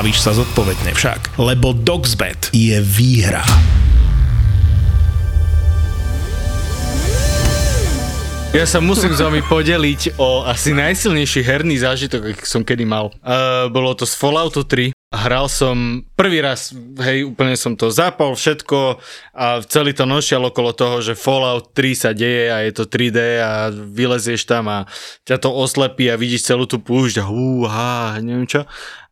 bavíš sa zodpovedne však. Lebo DoxBet je výhra. Ja sa musím s vami podeliť o asi najsilnejší herný zážitok, aký som kedy mal. Uh, bolo to z Falloutu 3. Hral som prvý raz, hej, úplne som to zapol, všetko a celý to nošiel okolo toho, že Fallout 3 sa deje a je to 3D a vylezieš tam a ťa to oslepí a vidíš celú tú púšť a húha, neviem čo.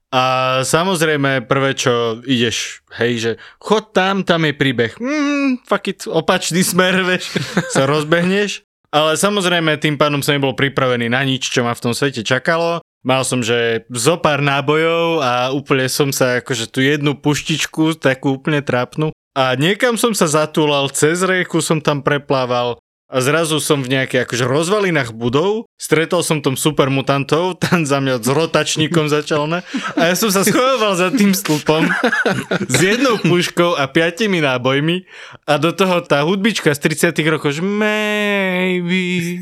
A samozrejme, prvé, čo ideš, hej, že chod tam, tam je príbeh. Mm, fuck it, opačný smer, vieš, sa rozbehneš ale samozrejme tým pádom som nebol pripravený na nič, čo ma v tom svete čakalo. Mal som, že zo pár nábojov a úplne som sa akože tú jednu puštičku, takú úplne trápnu. A niekam som sa zatúlal, cez rieku som tam preplával a zrazu som v nejakých akože rozvalinách budov, stretol som tom super mutantov, tam za mňa s rotačníkom začal ne? A ja som sa schoval za tým stĺpom s jednou puškou a piatimi nábojmi a do toho tá hudbička z 30 rokov, že maybe.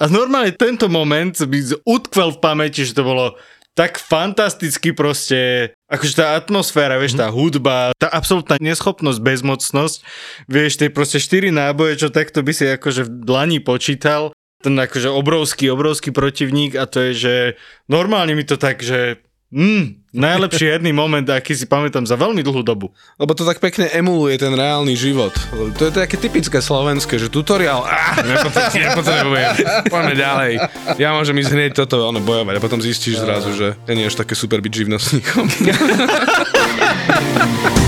A normálne tento moment by utkvel v pamäti, že to bolo tak fantasticky proste, akože tá atmosféra, vieš, tá hudba, tá absolútna neschopnosť, bezmocnosť, vieš, tie proste štyri náboje, čo takto by si akože v dlani počítal, ten akože obrovský, obrovský protivník a to je, že normálne mi to tak, že Mm, najlepší herný moment, aký si pamätám za veľmi dlhú dobu. Lebo to tak pekne emuluje ten reálny život. To je také typické slovenské, že tutoriál, ah, nepotrebujem, poďme ďalej. Ja môžem ísť hneď toto ono, bojovať a potom zistíš zrazu, že nie je až také super byť živnostníkom.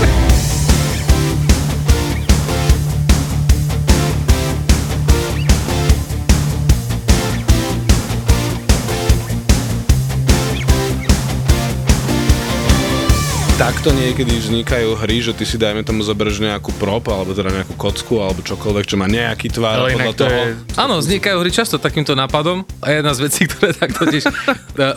takto niekedy vznikajú hry, že ty si dajme tomu zoberieš nejakú prop, alebo teda nejakú kocku, alebo čokoľvek, čo má nejaký tvar Ale podľa toho. Je... Áno, vznikajú hry často takýmto nápadom a jedna z vecí, ktoré takto tiež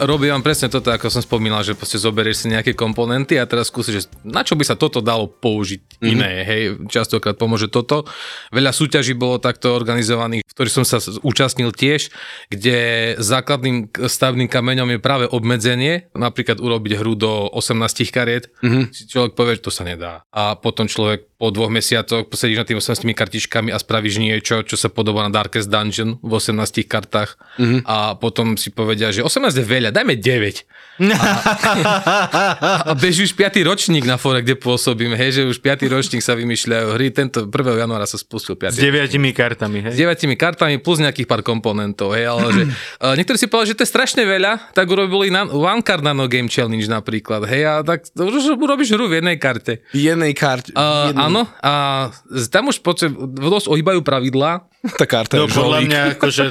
robí vám presne toto, ako som spomínal, že proste zoberieš si nejaké komponenty a teraz skúsiš, že na čo by sa toto dalo použiť mm-hmm. iné, hej, častokrát pomôže toto. Veľa súťaží bolo takto organizovaných, v ktorých som sa účastnil tiež, kde základným stavným kameňom je práve obmedzenie, napríklad urobiť hru do 18 kariet, Mm-hmm. Si človek povie, že to sa nedá. A potom človek po dvoch mesiacoch posedíš na tým 18 kartičkami a spravíš niečo, čo sa podobá na Darkest Dungeon v 18 kartách. Mm-hmm. A potom si povedia, že 18 je veľa, dajme 9. A, a beží už 5. ročník na fore, kde pôsobíme, hej, že už 5. ročník sa vymýšľajú hry. Tento 1. januára sa spustil 5. S 9 kartami, hej? S 9 kartami plus nejakých pár komponentov, hej, ale že uh, niektorí si povedali, že to je strašne veľa, tak urobili na, One Card Nano Game Challenge napríklad, hej, a tak už urobíš hru v jednej karte. V jednej karte. Uh, jednej... Áno, a tam už poče, dosť ohýbajú pravidlá, tá karta no, je podľa mňa, akože,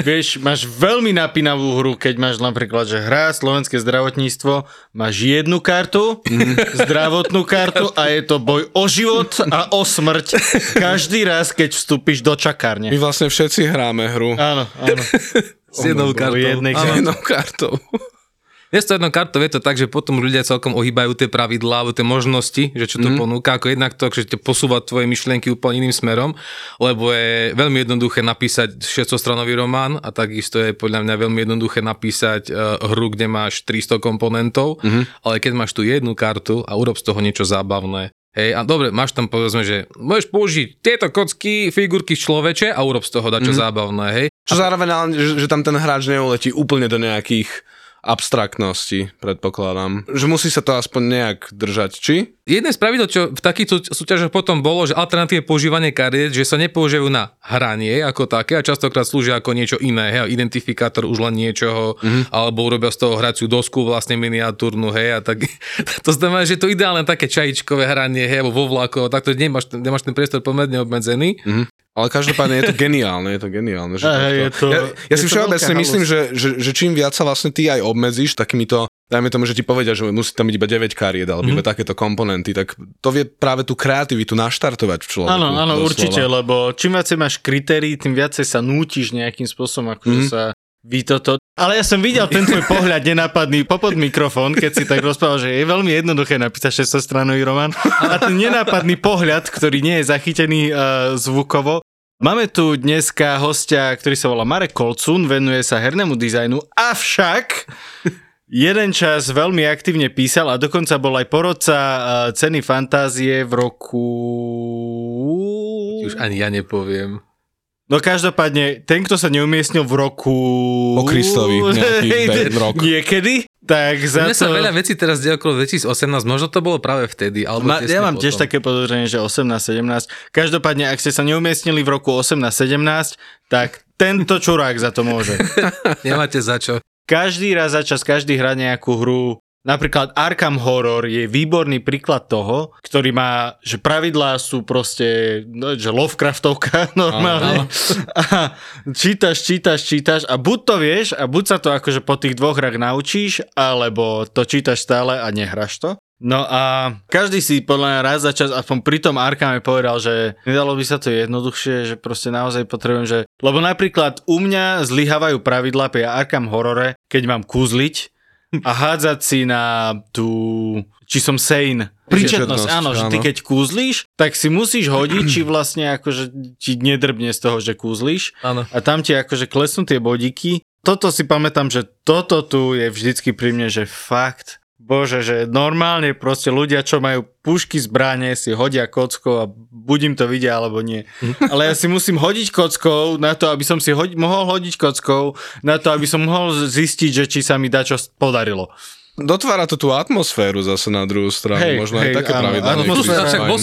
vieš, máš veľmi napínavú hru, keď máš napríklad, že hra slovenské zdravotníctvo, máš jednu kartu, zdravotnú kartu a je to boj o život a o smrť každý raz, keď vstúpiš do čakárne. My vlastne všetci hráme hru. Áno, áno. S jednou kartou. Jednej kartou. Jednou kartou je to tak, že potom ľudia celkom ohýbajú tie pravidlá, alebo tie možnosti, že čo to mm. ponúka, ako jednak to, že te posúva tvoje myšlienky úplne iným smerom, lebo je veľmi jednoduché napísať 600-stranový román a takisto je podľa mňa veľmi jednoduché napísať uh, hru, kde máš 300 komponentov, mm-hmm. ale keď máš tú jednu kartu a urob z toho niečo zábavné, Hej, a dobre, máš tam povedzme, že môžeš použiť tieto kocky, figurky človeče a urob z toho dačo mm. zábavné, hej. Čo zároveň, že, že tam ten hráč neuletí úplne do nejakých abstraktnosti, predpokladám. Že musí sa to aspoň nejak držať, či? Jedné z pravidel, čo v takýchto súťažoch potom bolo, že alternatívne používanie kariet, že sa nepoužívajú na hranie ako také a častokrát slúžia ako niečo iné, hej, identifikátor už len niečoho, mm-hmm. alebo urobia z toho hraciu dosku vlastne miniatúrnu, hej, a tak to znamená, že to ideálne také čajičkové hranie, hej, alebo vo vlaku, takto nemáš, nemáš ten priestor pomerne obmedzený. Mm-hmm. Ale každopádne je to geniálne, je to geniálne. Že hey, je to, ja, ja je si všeobecne myslím, že, že, že čím viac sa vlastne ty aj obmedzíš takýmito dajme tomu, že ti povedia, že musí tam byť iba 9 kariet, alebo mm. iba takéto komponenty, tak to vie práve tú kreativitu naštartovať v človeku. Áno, áno, doslova. určite, lebo čím viacej máš kritérií, tým viacej sa nútiš nejakým spôsobom, akože Mhm. sa vy toto. Ale ja som videl ten tvoj pohľad nenápadný popod mikrofón, keď si tak rozprával, že je veľmi jednoduché napísať 600 stranový román. A ten nenápadný pohľad, ktorý nie je zachytený uh, zvukovo. Máme tu dneska hostia, ktorý sa volá Marek Kolcun, venuje sa hernému dizajnu, avšak jeden čas veľmi aktívne písal a dokonca bol aj porodca uh, ceny fantázie v roku... Už ani ja nepoviem. No každopádne, ten, kto sa neumiestnil v roku... Po Kristovi, nejaký rok. Niekedy, tak za Mne to... sa veľa vecí teraz deje okolo 2018, možno to bolo práve vtedy, alebo Ma, ja mám tiež potom. také podozrenie, že 18-17. Každopádne, ak ste sa neumiestnili v roku 18-17, tak tento čurák za to môže. Nemáte za čo. Každý raz za čas, každý hrá nejakú hru. Napríklad Arkham Horror je výborný príklad toho, ktorý má, že pravidlá sú proste, no, že Lovecraftovka normálne. A čítaš, čítaš, čítaš a buď to vieš a buď sa to akože po tých dvoch hrách naučíš, alebo to čítaš stále a nehraš to. No a každý si podľa mňa raz za čas, aspoň pri tom Arkame povedal, že nedalo by sa to jednoduchšie, že proste naozaj potrebujem, že... Lebo napríklad u mňa zlyhávajú pravidlá pri Arkham Horore, keď mám kúzliť a hádzať si na tú... či som sane. Príčetnosť, Príčetnosť, áno, že ty keď kúzliš, tak si musíš hodiť, či vlastne akože ti nedrbne z toho, že kúzliš Áno. a tam ti akože klesnú tie bodíky. Toto si pamätám, že toto tu je vždycky pri mne, že fakt, bože, že normálne proste ľudia, čo majú pušky, zbranie, si hodia kockou a buď im to vidia, alebo nie. Ale ja si musím hodiť kockou na to, aby som si hodi- mohol hodiť kockou, na to, aby som mohol zistiť, že či sa mi dá čo podarilo. Dotvára to tú atmosféru zase na druhú stranu. Hej, Možno hej, aj také pravidlá.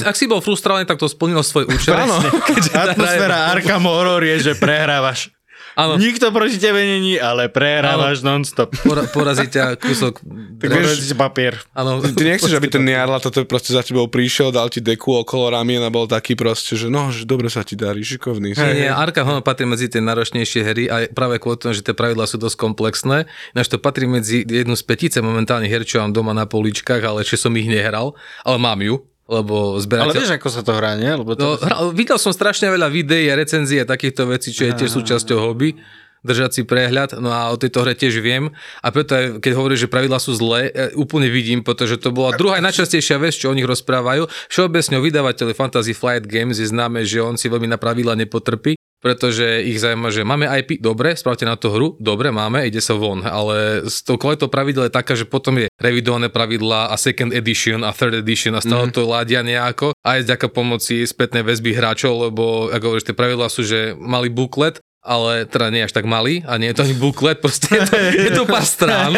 ak si bol frustrovaný, tak to splnilo svoj účel. Áno. Atmosféra Arkham Horror je, že prehrávaš. Áno. Nikto proti tebe není, ale prehrávaš non-stop. Pora, porazí ťa kúsok. Tak drev- vieš, papier. Áno. Ty nechceš, aby ten Jarla toto proste za tebou prišiel, dal ti deku okolo ramien a bol taký proste, že no, že dobre sa ti darí, šikovný. Nie, nie, Arkham Horror patrí medzi tie náročnejšie hry a práve kvôli tomu, že tie pravidlá sú dosť komplexné. Ináč to patrí medzi jednu z petice momentálne her, čo mám doma na poličkách, ale ešte som ich nehral, ale mám ju, lebo Ale zberateľ... vieš, ako sa to hrá, nie? Lebo to... No, hra, videl som strašne veľa videí a recenzií a takýchto vecí, čo je tiež súčasťou hobby držať si prehľad, no a o tejto hre tiež viem a preto aj, keď hovoríš, že pravidlá sú zlé, e, úplne vidím, pretože to bola druhá najčastejšia vec, čo o nich rozprávajú. Všeobecne o vydavateľi Fantasy Flight Games je známe, že on si veľmi na pravidla nepotrpí, pretože ich zaujíma, že máme IP, dobre, spravte na to hru, dobre, máme, ide sa von, ale s tou kvalitou pravidel je taká, že potom je revidované pravidlá a second edition a third edition a stále mm. to ládia nejako aj vďaka pomoci spätnej väzby hráčov, lebo ako hovoríš, tie pravidlá sú, že mali buklet, ale teda nie až tak malý a nie je to ani buklet, proste je to, je to pár strán,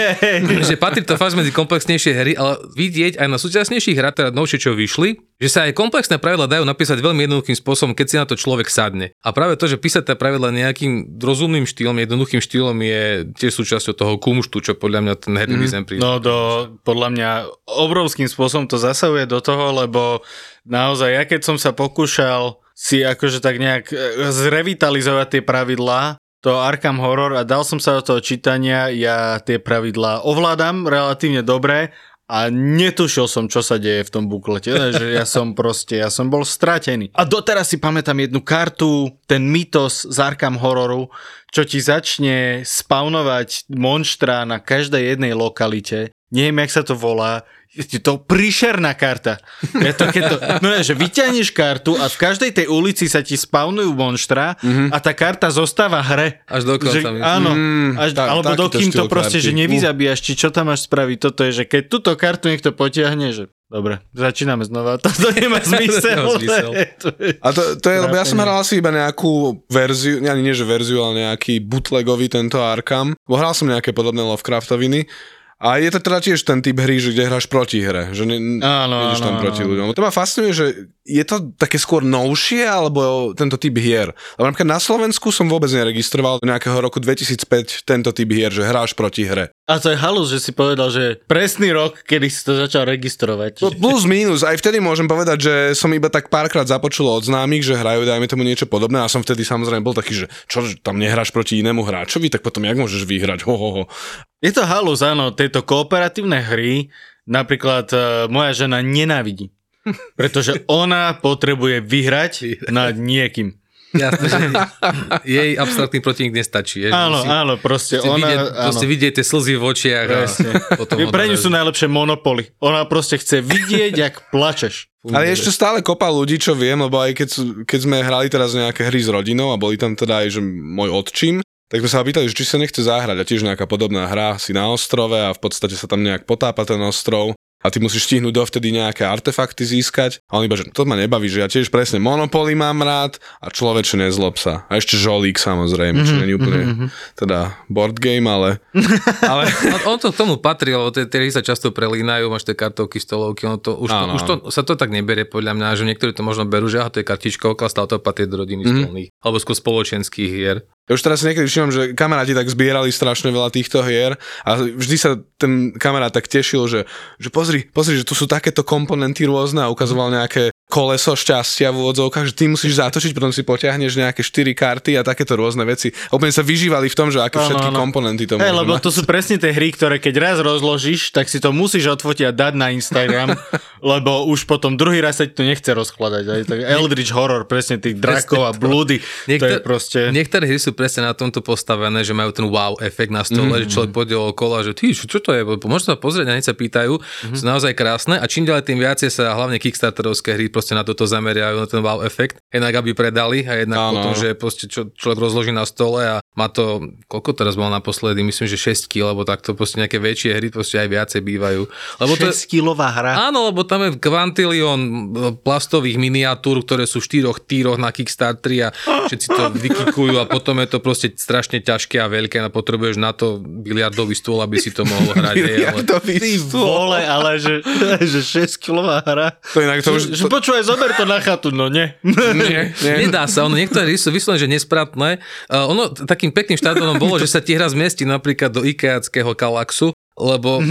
že patrí to fakt medzi komplexnejšie hry, ale vidieť aj na súčasnejších hrách, teda novšie, čo vyšli, že sa aj komplexné pravidla dajú napísať veľmi jednoduchým spôsobom, keď si na to človek sadne. A práve to, že písať tie pravidla nejakým rozumným štýlom, jednoduchým štýlom je tiež súčasťou toho kumštu, čo podľa mňa ten herný dizajn príde. No do, podľa mňa obrovským spôsobom to zasahuje do toho, lebo naozaj ja keď som sa pokúšal si akože tak nejak e, zrevitalizovať tie pravidlá, to Arkham Horror a dal som sa do toho čítania, ja tie pravidlá ovládam relatívne dobre a netušil som, čo sa deje v tom buklete, že ja som proste, ja som bol stratený. A doteraz si pamätám jednu kartu, ten mytos z Arkham Horroru, čo ti začne spawnovať monštra na každej jednej lokalite. Neviem, jak sa to volá. To príšerná karta. Je to, keď to, no je, že vyťahneš kartu a v každej tej ulici sa ti spawnujú monštra a tá karta zostáva hre. Až do konca, Že, áno, Mm, až, tak- alebo dokým to proste, karty. že nevyzabíjaš, či čo tam máš spraviť. Toto je, že keď túto kartu niekto potiahne, že dobre, začíname znova. Toto nemá zmysel. nemá zmysel. A to, to je, lebo ja som hral asi iba nejakú verziu, ani nie že verziu, ale nejaký bootlegový tento Arkham, bo hral som nejaké podobné Lovecraftoviny. A je to teda tiež ten typ hry, že kde hráš proti hre, že ne, Áno, ideš áno, tam áno. proti ľuďom. To ma fascinuje, že je to také skôr novšie, alebo tento typ hier? Lebo napríklad na Slovensku som vôbec neregistroval do nejakého roku 2005 tento typ hier, že hráš proti hre. A to je halus, že si povedal, že presný rok, kedy si to začal registrovať. No, Plus minus, aj vtedy môžem povedať, že som iba tak párkrát započul od známych, že hrajú, dajme tomu niečo podobné a som vtedy samozrejme bol taký, že čo, tam nehráš proti inému hráčovi, tak potom jak môžeš vyhrať? Ho, ho, ho. Je to halus, áno, tieto kooperatívne hry, napríklad uh, moja žena nenávidí. Pretože ona potrebuje vyhrať nad niekým. Jasné, že jej abstraktný protivník nestačí. Je, Áno, musí- áno, proste musí ona... vidieť, áno. proste vidieť tie slzy v očiach Presne. a potom ho Pre ňu sú najlepšie monopoly. Ona proste chce vidieť, jak plačeš. Ale je ešte stále kopa ľudí, čo viem, lebo aj keď, keď sme hrali teraz nejaké hry s rodinou a boli tam teda aj že môj otčím, tak sme sa pýtali, že či sa nechce zahrať a tiež nejaká podobná hra si na ostrove a v podstate sa tam nejak potápa ten ostrov a ty musíš stihnúť dovtedy nejaké artefakty získať. A on iba, že to ma nebaví, že ja tiež presne Monopoly mám rád a človeče nezlob sa. A ešte žolík samozrejme, čo nie je úplne teda board game, ale, ale No, on to k tomu patrí, lebo tie, hry sa často prelínajú, máš tie kartovky, stolovky, ono to, už, to, už to, sa to tak neberie podľa mňa, že niektorí to možno berú, že aha, to je kartičkovka, stále to patrí do rodiny mm-hmm. stolných, alebo skôr spoločenských hier. Ja už teraz si niekedy všimám, že kamaráti tak zbierali strašne veľa týchto hier a vždy sa ten kamarát tak tešil, že, že pozri, pozri, že tu sú takéto komponenty rôzne a ukazoval nejaké koleso šťastia v úvodzovkách, že ty musíš zatočiť, potom si potiahneš nejaké 4 karty a takéto rôzne veci. Úplne sa vyžívali v tom, že aké všetky áno. komponenty to môžu lebo mať. to sú presne tie hry, ktoré keď raz rozložíš, tak si to musíš odfotiť a dať na Instagram, lebo už potom druhý raz sa ti to nechce rozkladať. Aj tak Eldritch Horror, presne tých drakov a blúdy. to je proste... Niektoré hry sú presne na tomto postavené, že majú ten wow efekt na stole, mm-hmm. že človek pôjde okolo že ty, čo, čo to je, možno sa pozrieť a hneď sa pýtajú, mm-hmm. sú naozaj krásne a čím ďalej tým viacej sa hlavne kickstarterovské hry proste na toto zameriajú, na ten wow efekt, jednak aby predali a jednak Áno. potom, že proste čo človek rozloží na stole a má to, koľko teraz bol naposledy, myslím, že 6 kg, alebo takto proste nejaké väčšie hry proste aj viacej bývajú. Lebo to, 6-kilová hra. Áno, lebo tam je kvantilión plastových miniatúr, ktoré sú v štyroch týroch na Kickstarteri a všetci to vykikujú a potom je to proste strašne ťažké a veľké a potrebuješ na to biliardový stôl, aby si to mohol hrať. hej, ale... Ty stôl. vole, ale že, že 6-kilová hra. To inak to už... Že, že počúvaj, zober to na chatu, no nie. Nie, nie. Nedá sa, ono niektoré sú vyslovene, že nespratné. Uh, ono takým pekným štartom bolo, že sa ti hra zmestí napríklad do ikeackého kalaxu, lebo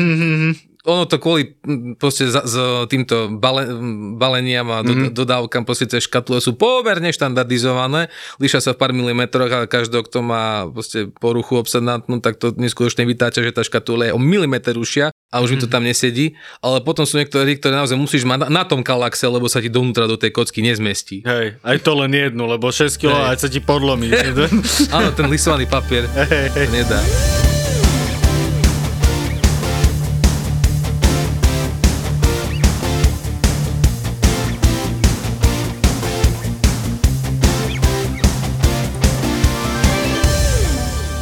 ono to kvôli proste za, s týmto bale, baleniam a do, mm-hmm. dodávkam proste tie škatle sú pomerne štandardizované, líšia sa v pár milimetroch a každý, kto má proste poruchu obsednátnu, tak to neskutočne vytáča, že tá škatula je o milimeter ušia a už mi to tam nesedí, ale potom sú niektoré hry, ktoré naozaj musíš mať na, na tom kalaxe, lebo sa ti dovnútra do tej kocky nezmestí. Hej, aj to len jednu, lebo 6 kg Hej. aj sa ti podlomí. Áno, ten lisovaný papier to nedá.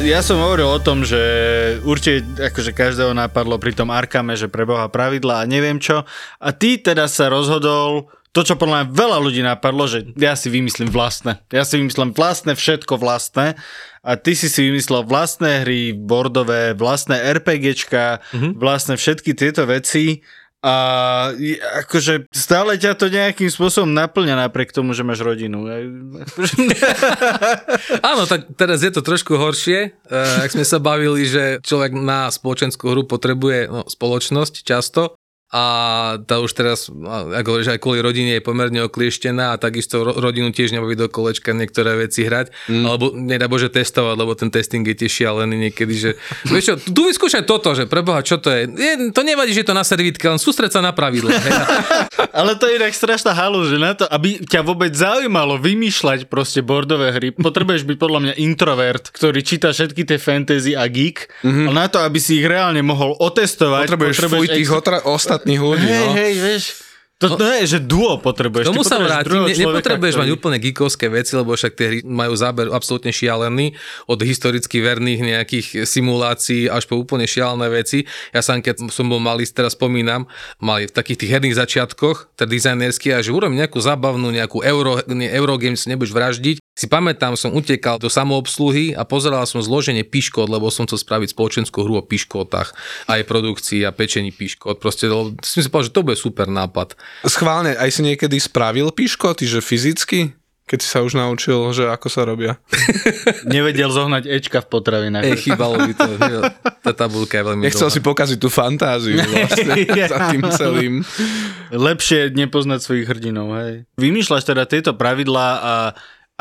Ja som hovoril o tom, že určite akože každého napadlo pri tom Arkame, že preboha pravidla a neviem čo. A ty teda sa rozhodol to, čo podľa mňa veľa ľudí napadlo, že ja si vymyslím vlastné. Ja si vymyslím vlastné, všetko vlastné. A ty si si vymyslel vlastné hry, boardové, vlastné RPGčka, mm-hmm. vlastné všetky tieto veci. A akože stále ťa to nejakým spôsobom naplňa napriek tomu, že máš rodinu. Áno, tak teraz je to trošku horšie. Uh, ak sme sa bavili, že človek na spoločenskú hru potrebuje no, spoločnosť často a tá už teraz, ako hovoríš, aj kvôli rodine je pomerne oklieštená a takisto ro- rodinu tiež nebaví do kolečka niektoré veci hrať, mm. alebo nedá Bože testovať, lebo ten testing je tiež šialený niekedy, že vieš čo, tu vyskúšaj toto, že preboha, čo to je? je to nevadí, že je to na servítke, len sústreď sa na pravidla. hej. Ale to je inak strašná halu, že na to, aby ťa vôbec zaujímalo vymýšľať proste boardové hry, potrebuješ byť podľa mňa introvert, ktorý číta všetky tie fantasy a geek, mm-hmm. ale na to, aby si ich reálne mohol otestovať, Potrebuješ fuj tých otra- ostatných ľudí, Hej, no. hej, vieš. To, to je, že duo potrebuješ. Tomu Ty sa vrátim, ne, nepotrebuješ ktorý- mať úplne geekovské veci, lebo však tie hry majú záber absolútne šialený, od historicky verných nejakých simulácií až po úplne šialené veci. Ja sám, keď som bol malý, teraz spomínam, mali v takých tých herných začiatkoch, teda dizajnerský, a že urobím nejakú zábavnú, nejakú euro, nie, Eurogames, nebudeš vraždiť, si pamätám, som utekal do samoobsluhy a pozeral som zloženie piškot, lebo som chcel spraviť spoločenskú hru o piškotách, aj produkcii a pečení piškot. Proste lebo som si povedal, že to bude super nápad. Schválne, aj si niekedy spravil piškoty, že fyzicky? Keď si sa už naučil, že ako sa robia. Nevedel zohnať Ečka v potravinách. Ej, chýbalo by to. Tá tabulka je veľmi Nechcel dlhá. si pokaziť tú fantáziu vlastne za tým celým. Lepšie nepoznať svojich hrdinov, hej. Vymýšľaš teda tieto pravidlá a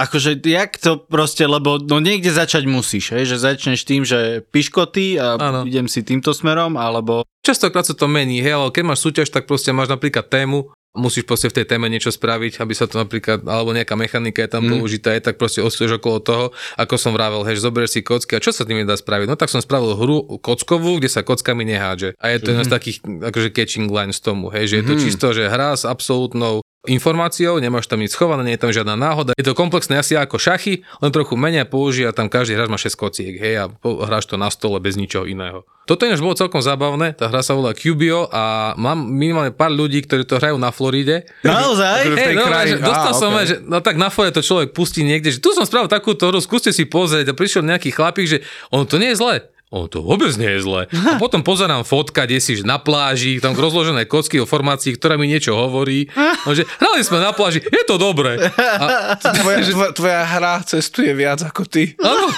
akože jak to proste, lebo no niekde začať musíš, hej, že začneš tým, že piškoty a Áno. idem si týmto smerom, alebo Častokrát sa to mení, hej, ale keď máš súťaž, tak proste máš napríklad tému, musíš proste v tej téme niečo spraviť, aby sa to napríklad, alebo nejaká mechanika je tam mm. použitá, je tak proste osviež okolo toho, ako som vravel, hej, zoberieš si kocky a čo sa tým dá spraviť? No tak som spravil hru kockovú, kde sa kockami nehádže. A je to jeden z takých akože catching lines tomu, hej, že je to čisto, že hra s absolútnou informáciou, nemáš tam nič schované, nie je tam žiadna náhoda. Je to komplexné asi ako šachy, len trochu menej používa tam každý hráč má 6 kociek, hej, a hráš to na stole bez ničoho iného. Toto ináč bolo celkom zábavné, tá hra sa volá Cubio a mám minimálne pár ľudí, ktorí to hrajú na Floride. naozaj? Hej, no, že dostal Á, som, ok. že, no tak na fore to človek pustí niekde, že tu som spravil takúto hru, skúste si pozrieť a prišiel nejaký chlapík, že ono to nie je zlé. Ono to vôbec nie je zlé. A potom pozerám fotka, kde si na pláži, tam rozložené kocky o formácii, ktorá mi niečo hovorí. No, že hrali sme na pláži, je to dobré. A, Tvoja, tvoja, tvoja hra cestuje viac ako ty. áno,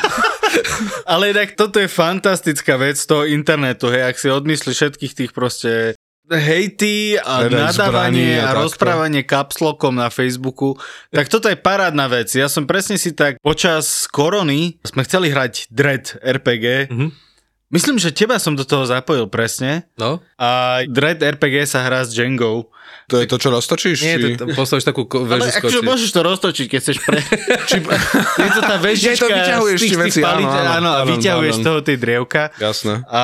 Ale inak toto je fantastická vec toho internetu, hej, ak si odmyslíš všetkých tých proste hejty a nadávanie a a rozprávanie kapslokom na Facebooku, tak toto je parádna vec. Ja som presne si tak počas korony sme chceli hrať Dread RPG. Mhm. Myslím, že teba som do toho zapojil presne. no. A Dread RPG sa hrá s Django. To je to, čo roztočíš? Nie, či... to, to postavíš takú ko- Ale väžu akože skočiť. môžeš to roztočiť, keď chceš pre... či... je to tá vežička vyťahuješ z tých, tie tých veci, áno, palíc, áno, áno, a áno, vyťahuješ z toho tie drievka. Jasné. A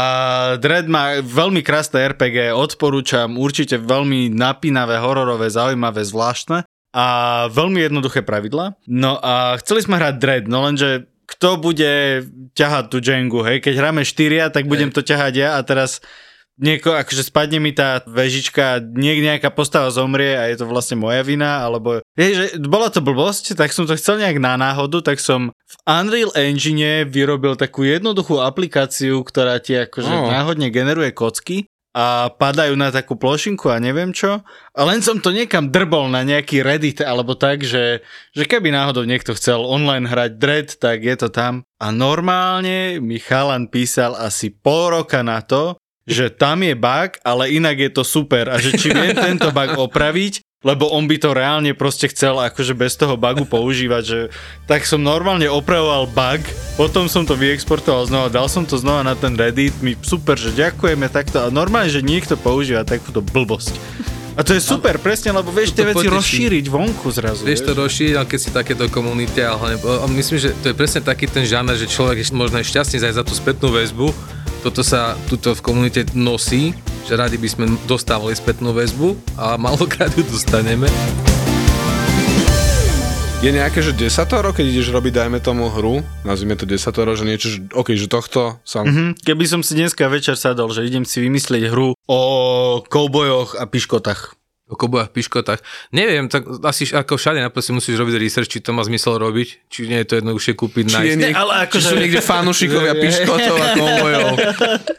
Dread má veľmi krásne RPG, odporúčam, určite veľmi napínavé, hororové, zaujímavé, zvláštne a veľmi jednoduché pravidla. No a chceli sme hrať Dread, no lenže kto bude ťahať tú Jengu, hej? Keď hráme štyria, tak budem to ťahať ja a teraz nieko, akože spadne mi tá vežička, niek nejaká postava zomrie a je to vlastne moja vina, alebo... Je, že bola to blbosť, tak som to chcel nejak na náhodu, tak som v Unreal Engine vyrobil takú jednoduchú aplikáciu, ktorá ti akože Oh. náhodne generuje kocky a padajú na takú plošinku a neviem čo. A len som to niekam drbol na nejaký Reddit alebo tak, že, že keby náhodou niekto chcel online hrať Dread, tak je to tam. A normálne mi chalan písal asi pol roka na to, že tam je bug, ale inak je to super a že či viem tento bug opraviť, lebo on by to reálne proste chcel akože bez toho bugu používať, že tak som normálne opravoval bug, potom som to vyexportoval znova, dal som to znova na ten Reddit, mi super, že ďakujeme takto a normálne, že niekto používa takúto blbosť. A to je super, presne, lebo vieš tie veci rozšíriť vonku zrazu. Vieš to rozšíriť, ale keď si takéto komunite, ale myslím, že to je presne taký ten žáner, že človek je možno aj šťastný zajsť za tú spätnú väzbu. Toto sa tuto v komunite nosí, radi by sme dostávali spätnú väzbu a malokrát ju dostaneme. Je nejaké, že desatoro, keď ideš robiť, dajme tomu hru, nazvime to desatoro, že niečo, že, OK, že tohto sa... Mm-hmm. Hm, Keby som si dneska večer sadol, že idem si vymyslieť hru o koubojoch a piškotách. O kobojach, piškotách. Neviem, tak asi ako všade naprosto si musíš robiť research, či to má zmysel robiť, či nie je to jednoduchšie kúpiť na je niek- ale či akože- sú niekde fanúšikovia piškotov a kombojov.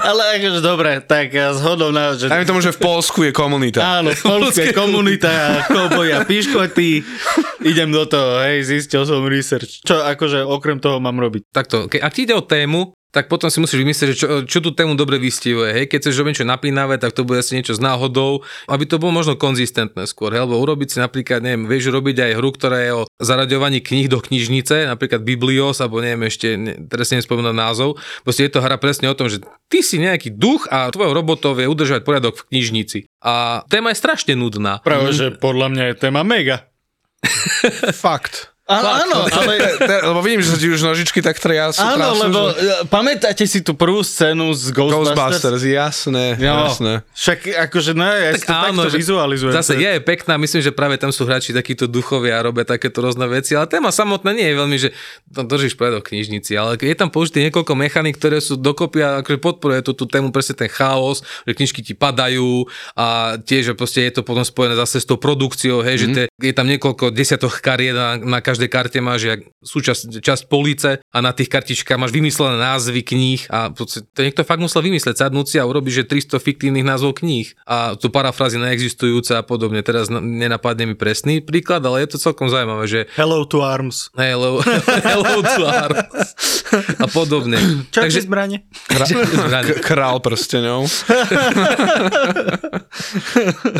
Ale akože dobre, tak ja zhodom na, že... Dajme tomu, že v Polsku je komunita. Áno, polská komunita, kouboja, piškoty. Idem do toho, hej, zistil som research. Čo akože okrem toho mám robiť? Takto, ke, ak ti ide o tému, tak potom si musíš vymyslieť, že čo, čo tú tému dobre vystihuje. Hej? Keď chceš robiť niečo napínavé, tak to bude asi niečo s náhodou, aby to bolo možno konzistentné skôr. Hej? Lebo urobiť si napríklad, neviem, vieš robiť aj hru, ktorá je o zaraďovaní kníh do knižnice, napríklad Biblios, alebo neviem ešte, ne, teraz si nespomínam názov. Proste je to hra presne o tom, že ty si nejaký duch a tvojou robotou je udržať poriadok v knižnici. A téma je strašne nudná. Práve, že podľa mňa je téma mega. Fakt. Áno, áno, ale... Te, lebo vidím, že sa ti už nožičky tak triasú. Áno, trasú, lebo že... e, pamätáte si tú prvú scénu z Ghostbusters? Ghostbusters, jasné, Jo, jasné. Však akože, no, ja si to takto že vizualizujem. Zase To je pekná, myslím, že práve tam sú hráči takíto duchovia a robia takéto rôzne veci, ale téma samotná nie je veľmi, že tam držíš poriadok v knižnici, ale je tam použité niekoľko mechanik, ktoré sú dokopy a akože podporuje tú, tú tému presne ten chaos, že knižky ti padajú a tiež, že proste je to potom spojené zase s tou produkciou, hej, mm. že te, je tam niekoľko desiatok kariet na, na každom každej karte máš jak súčasť, časť police a na tých kartičkách máš vymyslené názvy kníh a to, to niekto fakt musel vymysleť, sadnúť si a urobiť, že 300 fiktívnych názvov kníh a tu parafrázy neexistujúce a podobne. Teraz nenapadne mi presný príklad, ale je to celkom zaujímavé, že Hello to arms. hello, hello to arms a podobne. Čo Takže... zbranie? Zbrane. K- král prstenov.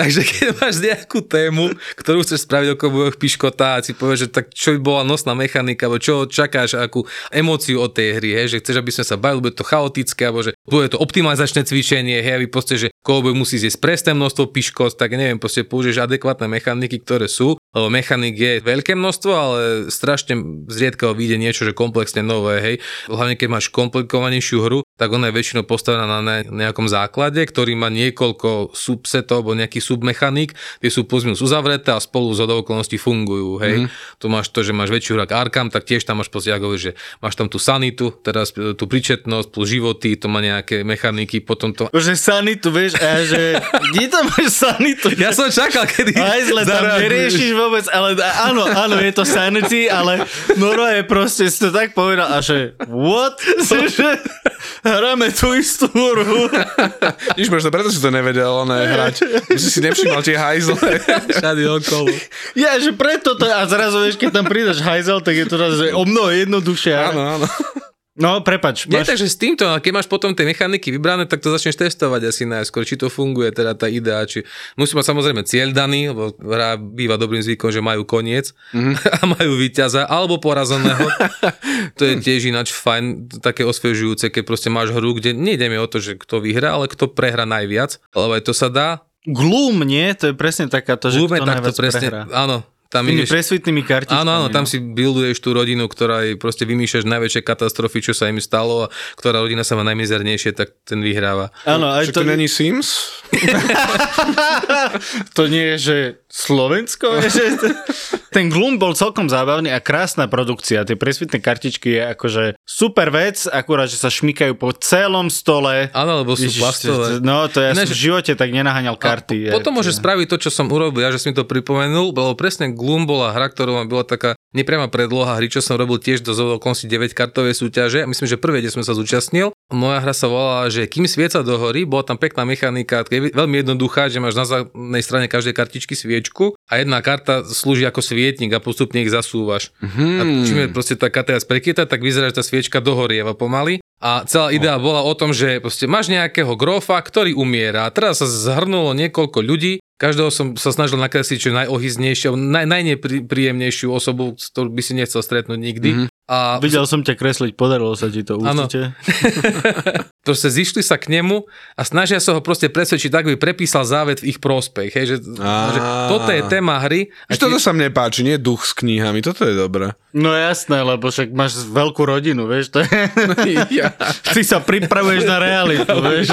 Takže keď máš nejakú tému, ktorú chceš spraviť okolo bojových piškota a si povieš, že tak čo by bola nosná mechanika, alebo čo čakáš, akú emóciu od tej hry, hej, že chceš, aby sme sa bavili, bude to chaotické, alebo že bude to optimalizačné cvičenie, hej, aby proste, že koho musí zjesť presné množstvo piškot, tak neviem, proste použiješ adekvátne mechaniky, ktoré sú, lebo mechanik je veľké množstvo, ale strašne zriedkavo vyjde niečo, že komplexne nové, hej. Hlavne keď máš komplikovanejšiu hru, tak ona je väčšinou postavená na ne- nejakom základe, ktorý má niekoľko subsetov alebo nejaký submechanik, tie sú pozminus uzavreté a spolu z okolností fungujú, hej. Mm-hmm. Tu máš to, že máš väčšiu hru ako Arkham, tak tiež tam máš proste, ako že máš tam tú sanitu, teraz tú príčetnosť plus životy, to má nejaké mechaniky, potom to... Že sanitu, vieš, a že kde tam máš sanitu? Ja som čakal, kedy Aj zle tam neriešiš vôbec, ale áno, áno, je to sanity, ale Noro je proste, si to tak povedal a že what? Hráme tú istú hru. Nič, možno preto si to nevedel ne, hrať. Že si nevšimol tie hajzle. Všade okolo. Ja, že preto to, a zrazu vieš, keď tam pridaš hajzel, tak je to raz, že o mnoho jednoduchšie. Áno, áno. No, prepač. Nie, Máš... takže s týmto, keď máš potom tie mechaniky vybrané, tak to začneš testovať asi najskôr, či to funguje, teda tá idea, či musí mať samozrejme cieľ daný, lebo hra býva dobrým zvykom, že majú koniec mm-hmm. a majú víťaza, alebo porazeného. to je tiež ináč fajn, také osviežujúce, keď proste máš hru, kde nejdeme o to, že kto vyhrá, ale kto prehra najviac, lebo aj to sa dá. Gloom, nie? To je presne takáto, že Ľúbme kto takto najviac presne, prehrá. áno. Tam Tými ideš, presvitnými kartičkami. Áno, áno, tam no. si builduješ tú rodinu, ktorá jej proste vymýšľaš najväčšie katastrofy, čo sa im stalo a ktorá rodina sa má najmizernejšie, tak ten vyhráva. Áno, aj Že to není Sims? To nie je, že Slovensko? Že ten Gloom bol celkom zábavný a krásna produkcia. Tie presvitné kartičky je akože super vec, akurát, že sa šmikajú po celom stole. Áno, lebo sú Ježiš, plastové. No, to ja Ináč- som v živote tak nenaháňal karty. A potom môžeš spraviť to, čo som urobil, ja, že som mi to pripomenul, lebo presne Gloom bola hra, ktorou ma bola taká nepriama predloha hry, čo som robil tiež do okolností 9 kartovej súťaže. Myslím, že prvé, kde som sa zúčastnil. Moja hra sa volala, že kým svieca do hory, bola tam pekná mechanika, veľmi jednoduchá, že máš na zadnej strane každej kartičky sviečku a jedna karta slúži ako svietnik a postupne ich zasúvaš. Hmm. A čím je proste tá karta viac prekrytá, tak vyzerá, že tá sviečka dohorieva pomaly. A celá idea bola o tom, že proste máš nejakého grofa, ktorý umiera. Teraz sa zhrnulo niekoľko ľudí, každého som sa snažil nakresliť čo najohyznejšiu, naj, najnepríjemnejšiu osobu, ktorú by si nechcel stretnúť nikdy. Mm-hmm. A Videl som ťa kresliť, podarilo sa ti to určite. proste zišli sa k nemu a snažia sa ho proste presvedčiť, tak by prepísal závet v ich prospech. Hej, že, že toto je téma hry. A Že toto sa mne páči, nie duch s knihami, toto je dobré. No jasné, lebo však máš veľkú rodinu, vieš, to je... Ja. Ty sa pripravuješ na realitu, vieš.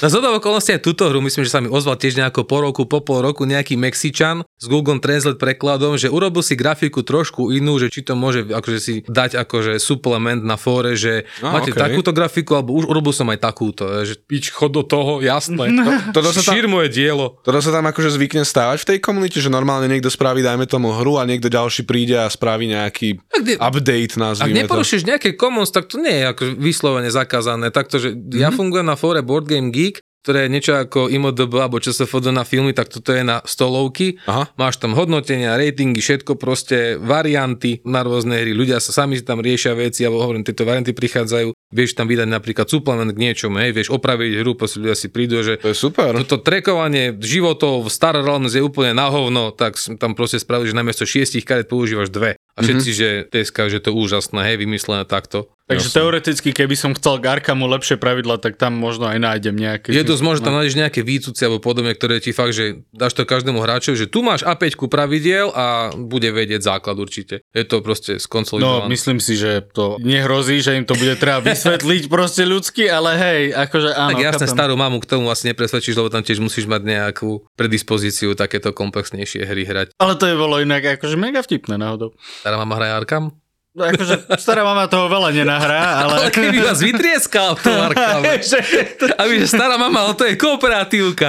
Na zhodou okolností aj túto hru, myslím, že sa mi ozval tiež nejako po roku, po pol roku nejaký Mexičan s Google Translate prekladom, že urobil si grafiku trošku inú, že či to môže akože si dať akože suplement na fóre, že No, máte okej. takúto grafiku, alebo už urobil som aj takúto, že pič, chod do toho, jasné. To, toto, sa tam, Šír moje dielo. toto sa tam akože zvykne stávať v tej komunite, že normálne niekto spraví, dajme tomu hru a niekto ďalší príde a spraví nejaký kde- update, Ak nazvime to. neporušíš nejaké commons, tak to nie je ako vyslovene zakázané. Takto, že mm-hmm. ja fungujem na fóre Board Game Geek, ktoré je niečo ako IMDB alebo fodo na filmy, tak toto je na stolovky. Aha. Máš tam hodnotenia, ratingy, všetko proste, varianty na rôzne hry. Ľudia sa sami tam riešia veci, alebo hovorím, tieto varianty prichádzajú. Vieš tam vydať napríklad suplement k niečomu, hej, vieš opraviť hru, proste ľudia si prídu, že To je super. toto trekovanie životov v Star Realms je úplne na hovno, tak tam proste spravili, že namiesto šiestich karet používaš dve. A všetci, mm-hmm. že teska, že to je úžasné, hej, vymyslené takto. Takže teoreticky, keby som chcel k Arkamu lepšie pravidla, tak tam možno aj nájdem nejaké. Je dosť možno tam nájdeš nejaké výcuci alebo podobne, ktoré ti fakt, že dáš to každému hráčovi, že tu máš A5 pravidiel a bude vedieť základ určite. Je to proste No, skonsolidované. myslím si, že to nehrozí, že im to bude treba vysvetliť proste ľudsky, ale hej, akože áno. tak jasne, chápem. starú mamu k tomu asi nepresvedčíš, lebo tam tiež musíš mať nejakú predispozíciu takéto komplexnejšie hry hrať. Ale to je bolo inak akože mega vtipné náhodou. Stará mama hraje Arkam? No, Akože stará mama toho veľa nenahrá, ale... Ale keby vás vytrieskal v tom Arkame. Že to- Aby, že stará mama, ale to je kooperatívka.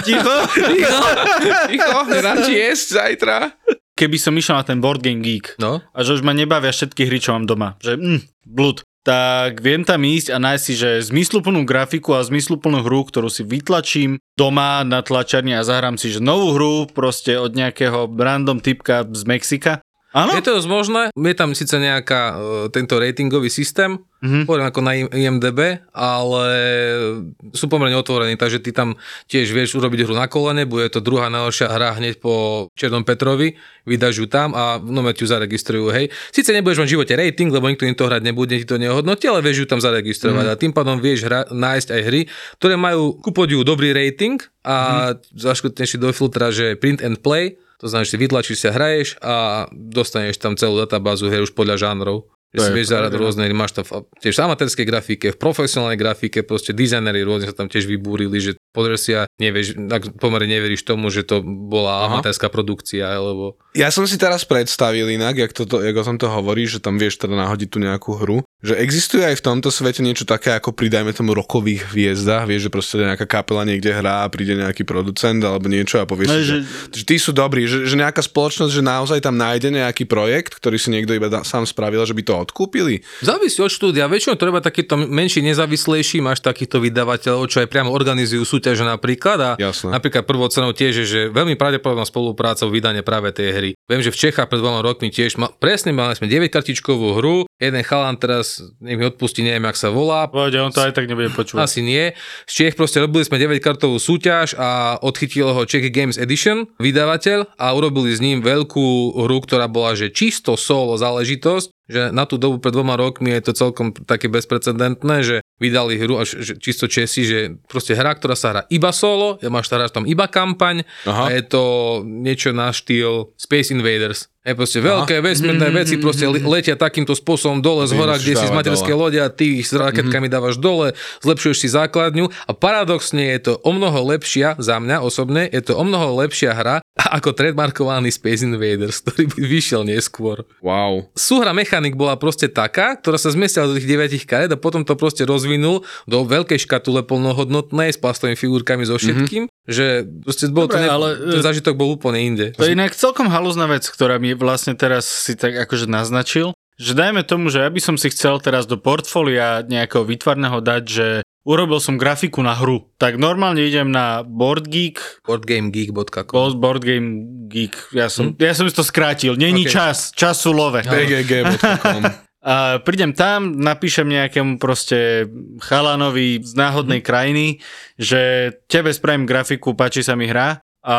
Ticho? Ticho, nedám ti jesť zajtra. keby som išiel na ten Board Game Geek No, a že už ma nebavia všetky hry, čo mám doma. Že mm, blud. Tak viem tam ísť a nájsť si, že zmysluplnú grafiku a zmysluplnú hru, ktorú si vytlačím doma na tlačarni a zahrám si, že novú hru proste od nejakého random typka z Mexika. Áno? je to dosť možné. Je tam síce nejaká e, tento ratingový systém, Mhm. mm-hmm. poviem ako na IMDB, ale sú pomerne otvorení, takže ty tam tiež vieš urobiť hru na kolene, bude to druhá najhoršia hra hneď po Černom Petrovi, vydáš ju tam a ti ju zaregistrujú, hej. Síce nebudeš mať v živote rating, lebo nikto im to hrať nebude, ti to nehodnotí, ale vieš ju tam zaregistrovať mm-hmm. a tým pádom vieš hra, nájsť aj hry, ktoré majú ku podiu dobrý rating a mm-hmm. zaškrtneš si do filtra, že print and play, to znamená, že vytlačíš sa, hraješ a dostaneš tam celú databázu hier už podľa žánrov. Že si vieš zahrať rôzne, máš tam v- tiež v amatérskej grafike, v profesionálnej grafike, proste dizajneri rôzne sa tam tiež vybúrili, že pozrieš si a nevieš, ak pomerne neveríš tomu, že to bola amatérska produkcia, lebo Ja som si teraz predstavil inak, jak, toto, jak o tomto hovorí, že tam vieš teda nahodiť tú nejakú hru, že existuje aj v tomto svete niečo také ako pri dajme tomu rokových hviezdach, vieš, že proste nejaká kapela niekde hrá a príde nejaký producent alebo niečo a povie No, že, že- že, tí sú dobrí, že, že nejaká spoločnosť, že naozaj tam nájde nejaký projekt, ktorý si niekto iba da, sám spravil, že by to odkúpili. Závisí od štúdia. Väčšinou to robia takýto menší, nezávislejší, máš takýchto vydavateľov, čo aj priamo organizujú súťaže napríklad. A Jasné. napríklad prvou cenou tiež je, že veľmi pravdepodobná spolupráca v vydanie práve tej hry. Viem, že v Čechách pred dvoma rokmi tiež, ma, presne mali sme 9 kartičkovú hru, jeden chalan teraz, nech mi odpustí, neviem, jak sa volá, Pôjde, on to aj tak nebude počúvať. asi nie. Z Čiech proste robili sme 9 kartovú súťaž a odchytil ho Czech Games Edition, vydavateľ a urobili s ním veľkú hru, ktorá bola že čisto solo záležitosť, že na tú dobu pred dvoma rokmi je to celkom také bezprecedentné, že vydali hru až že čisto Česi, že proste hra, ktorá sa hrá iba solo, ja máš hráš tam iba kampaň Aha. a je to niečo na štýl Space Invaders. Je proste veľké vesmírne veci proste le- letia takýmto spôsobom dole z hora, kde si z materskej lode a ty ich s raketkami dávaš dole, zlepšuješ si základňu a paradoxne je to o mnoho lepšia, za mňa osobne, je to o mnoho lepšia hra ako trademarkovaný Space Invaders, ktorý by vyšiel neskôr. Wow. Súhra mechanik bola proste taká, ktorá sa zmestila do tých 9 kariet a potom to proste rozvinul do veľkej škatule plnohodnotnej s plastovými figurkami so všetkým, mm-hmm. že proste bol Dobre, to ne, ale, ten e, zážitok bol úplne inde. To je inak celkom halúzna vec, ktorá mi vlastne teraz si tak akože naznačil, že dajme tomu, že ja by som si chcel teraz do portfólia nejakého výtvarného dať, že urobil som grafiku na hru. Tak normálne idem na BoardGeek, boardgamegeek.com Board Board Game Geek, ja som, ja som si to skrátil, není Ok. čas, času love. bgg.com A prídem tam, napíšem nejakému proste chalanovi z náhodnej krajiny, že tebe spravím grafiku, páči sa mi hra a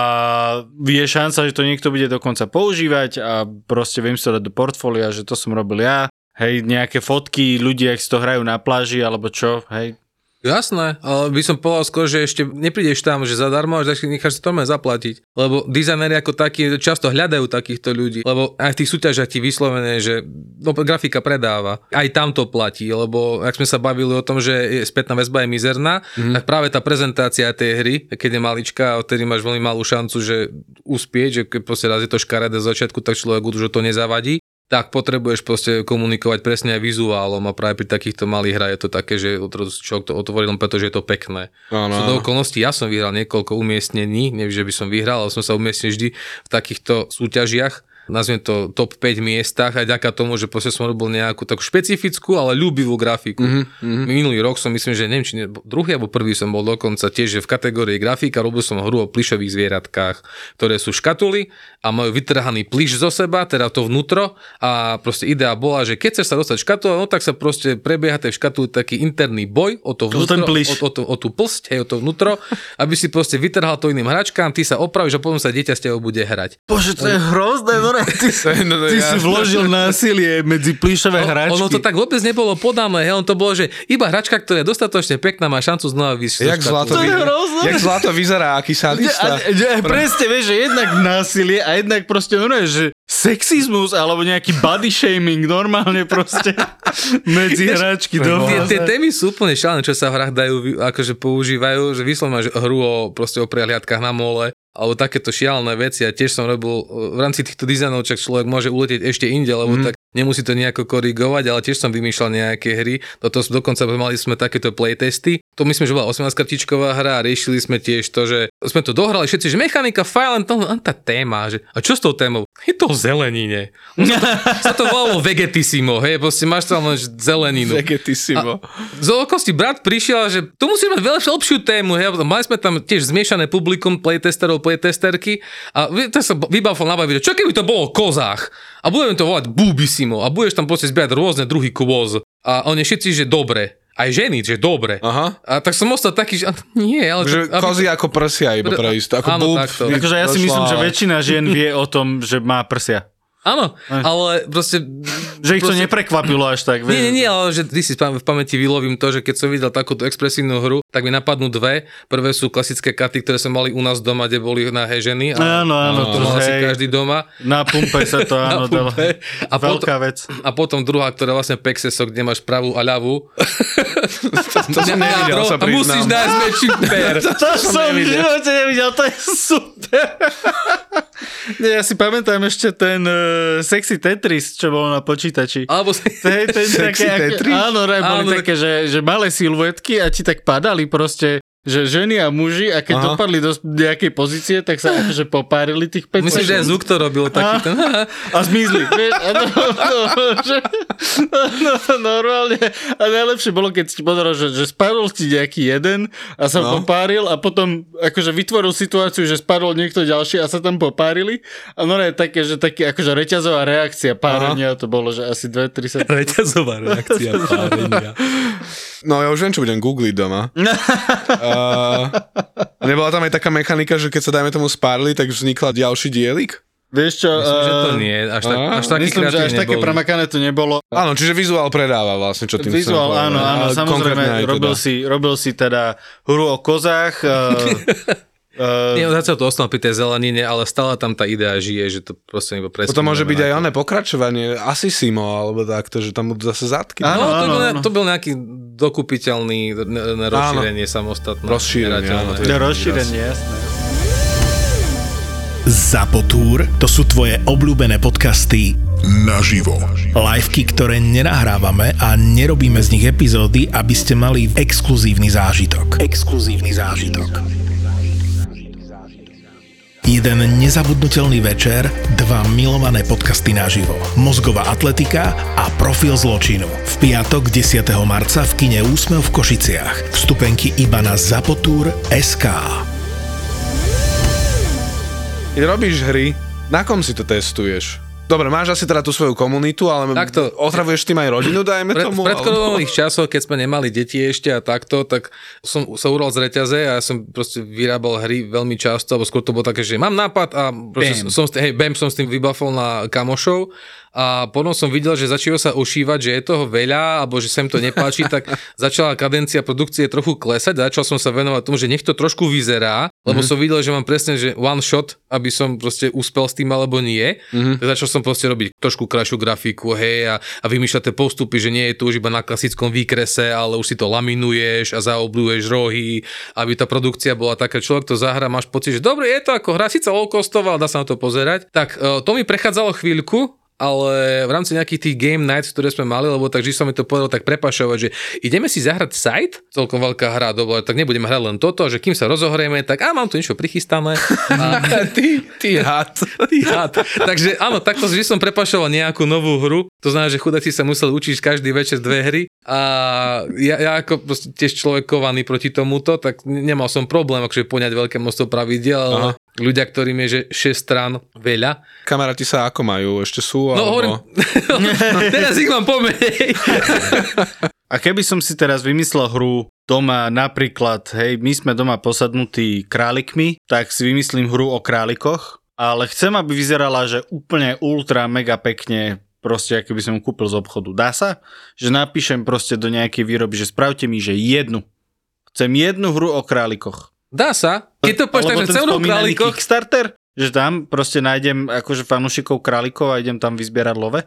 je šanca, že to niekto bude dokonca používať a proste viem si to dať do portfólia, že to som robil ja. Hej, nejaké fotky, ľudia, ak si to hrajú na pláži, alebo čo, hej. Jasné, ale by som povedal skôr, že ešte neprídeš tam, že zadarmo, až necháš si to zaplatiť. Lebo dizajneri ako takí často hľadajú takýchto ľudí, lebo aj v tých súťažiach ti vyslovené, že no, grafika predáva. Aj tam to platí, lebo ak sme sa bavili o tom, že spätná väzba je mizerná, mm-hmm. tak práve tá prezentácia tej hry, keď je maličká a odtedy máš veľmi malú šancu, že uspieť, že keď proste raz je to škaredé z začiatku, tak človek už to nezavadí tak potrebuješ proste komunikovať presne aj vizuálom a práve pri takýchto malých hrách je to také, že človek to otvorí len preto, že je to pekné. Áno, Sú do okolností, ja som vyhral niekoľko umiestnení, neviem, že by som vyhral, ale som sa umiestnil vždy v takýchto súťažiach, nazviem to top 5 miestach aj ďaká tomu, že proste som robil nejakú takú špecifickú, ale ľúbivú grafiku. Mm-hmm. Minulý rok som myslím, že neviem, či ne, druhý alebo prvý som bol dokonca tiež v kategórii grafika, robil som hru o plišových zvieratkách, ktoré sú škatuly a majú vytrhaný pliš zo seba, teda to vnútro a proste idea bola, že keď chceš sa dostať škatule, no tak sa proste prebieha tej škatuli taký interný boj o to vnútro, o, o, to, o tú plsť, hej, o to vnútro, aby si proste vytrhal to iným hračkám, ty sa opravíš a potom sa dieťa s tebou bude hrať. Bože, to je hrozné, no, ty, No, no, ty si jasné. vložil násilie medzi plišové hračky. Ono to tak vôbec nebolo podané, on to bolo, že iba hračka, ktorá je dostatočne pekná, má šancu znova vysť. zo Jak zlato, To je vy... hrozné. jak zlato vyzerá, aký A, sadista. a, presne, vieš, že jednak násilie a jednak proste, no že sexizmus alebo nejaký body shaming normálne proste medzi hračky. Do Tie, tie témy sú úplne šialené, čo sa v hrách dajú, akože používajú, že vyslovene máš hru o, proste o prehliadkách na mole, alebo takéto šialené veci a tiež som robil e, v rámci týchto dizajnov, čak človek môže uletieť ešte inde, lebo mm. tak nemusí to nejako korigovať, ale tiež som vymýšľal nejaké hry. Toto dokonca mali sme takéto playtesty. To myslím, že bola 18 kartičková hra a riešili sme tiež to, že sme to dohrali všetci, že mechanika, fajn, len to, len tá téma, že a čo s tou témou? Je to o zelenine. sa to volalo vegetissimo, hej, proste máš tam len zeleninu. Vegetissimo. Z okolností brat prišiel, že tu musíme mať veľa lepšiu tému. Hej. Mali sme tam tiež zmiešané publikum playtesterov, playtesterky a to sa vybavil na baví, že čo keby to bolo o kozách a budeme to volať bubisimo a budeš tam proste zbierať rôzne druhy kôz a oni všetci, že dobre. Aj ženy, že dobre. Aha. A tak som ostal taký, že nie, ale... Že aby- kozy ako prsia iba pre isto. Ako Áno, búb, takto. Akože ja si myslím, že väčšina žien vie o tom, že má prsia. Áno, ale proste... Že ich to proste- neprekvapilo až tak. Nie, vieš. nie, nie, ale že ty si v pamäti vylovím to, že keď som videl takúto expresívnu hru, tak mi napadnú dve. Prvé sú klasické karty, ktoré sme mali u nás doma, kde boli nahé ženy. A Áno, áno, To mal asi každý doma. Na pumpe sa to áno dalo. A potom- Veľká vec. A potom druhá, ktorá vlastne Pexeso, kde máš pravú a ľavú. To som nevidel, sa a musíš nájsť väčší per. To som v živote nevidel, to je super. Nie, ja si pamätám ešte ten uh, sexy Tetris, čo bolo na počítači. Alebo si... Ten, ten Sexy také, Tetris? Áno, ne, boli Áno, také, že, že malé siluetky a ti tak padali proste že ženy a muži a keď Aha. dopadli do nejakej pozície, tak sa akože popárili tých 5 Myslím, že aj Zuk to robil taký ten... a zmizli. Vieš, a no, no, že, no, normálne. A najlepšie bolo, keď si pozeral, že, že spadol ti nejaký jeden a sa No. no. popáril a potom akože vytvoril situáciu, že spadol niekto ďalší a sa tam popárili. A no je také, že také akože reťazová reakcia párenia, to bolo, že asi 2-3 sa... Reťazová reakcia párenia. No ja už viem, čo budem googliť doma. uh, nebola tam aj taká mechanika, že keď sa dajme tomu spárli, tak vznikla ďalší dielik? Vieš čo? Myslím, že to eh, nie. Až, tak, až taký Myslím, že až také premakané to nebolo. Áno, čiže vizuál predáva vlastne, čo tým Vizuál, áno, áno, samozrejme, robil, teda. si, robil si teda hru o kozách. Uh, Nie, zatiaľ to ostal pri tej zelenine, ale stále tam tá idea žije, že to proste iba presne. Potom môže byť aj oné pokračovanie, Asisimo, alebo takto, že tam budú zase zadky. Áno, No, to, áno, bol, áno. to bol nejaký dokupiteľný ne- rozšírenie samostatné. Rozšírenie, áno, to je- rozšírenie, jasné. Zapotúr, to sú tvoje obľúbené podcasty naživo. Liveky, ktoré nenahrávame a nerobíme z nich epizódy, aby ste mali exkluzívny zážitok. Exkluzívny zážitok. Jeden nezabudnutelný večer, dva milované podcasty naživo. Mozgová atletika a profil zločinu. V piatok 10. marca v kine Úsmev v Košiciach. Vstupenky iba na Zapotúr SK. Keď robíš hry, na kom si to testuješ? Dobre, máš asi teda tú svoju komunitu, ale Takto. otravuješ tým aj rodinu, dajme Pre, tomu? v predkorových časoch, keď sme nemali deti ešte a takto, tak som sa ural z reťaze a ja som proste vyrábal hry veľmi často, alebo skôr to bolo také, že mám nápad a proste Bam. som, hej, bam, som s tým vybafol na kamošov a potom som videl, že začalo sa ošívať, že je toho veľa, alebo že sa im to nepáči, tak začala kadencia produkcie trochu klesať, začal som sa venovať tomu, že nech to trošku vyzerá, lebo som videl, že mám presne, že one shot, aby som proste úspel s tým alebo nie. Tak začal som proste robiť trošku krajšiu grafiku, hej, a, a vymýšľať tie postupy, že nie je to už iba na klasickom výkrese, ale už si to laminuješ a zaobluješ rohy, aby tá produkcia bola taká, človek to zahra, máš pocit, že dobre, je to ako hra, síce low costová, dá sa na to pozerať. Tak e, to mi prechádzalo chvíľku, ale v rámci nejakých tých game nights, ktoré sme mali, lebo tak som mi to povedal tak prepašovať, že ideme si zahrať site, celkom veľká hra, dobre, tak nebudeme hrať len toto, že kým sa rozohrieme, tak a mám tu niečo prichystané. A, ty, ty had. Ty had. Takže áno, takto vždy som prepašoval nejakú novú hru, to znamená, že chudáci sa museli učiť každý večer dve hry a ja, ja ako tiež človek kovaný proti tomuto, tak nemal som problém akože poňať veľké množstvo pravidiel, ale. Ľudia, ktorým je že 6 strán veľa, Kamaráti sa ako majú? Ešte sú? No alebo... hovorím, teraz ich mám pomenej. A keby som si teraz vymyslel hru doma napríklad, hej, my sme doma posadnutí králikmi, tak si vymyslím hru o králikoch, ale chcem, aby vyzerala, že úplne ultra mega pekne proste, ako by som kúpil z obchodu. Dá sa? Že napíšem proste do nejakej výroby, že spravte mi, že jednu. Chcem jednu hru o králikoch. Dá sa. Keď to povieš tak, Alebo že celú králikoch, Kickstarter, že tam proste nájdem akože fanúšikov králikov a idem tam vyzbierať love.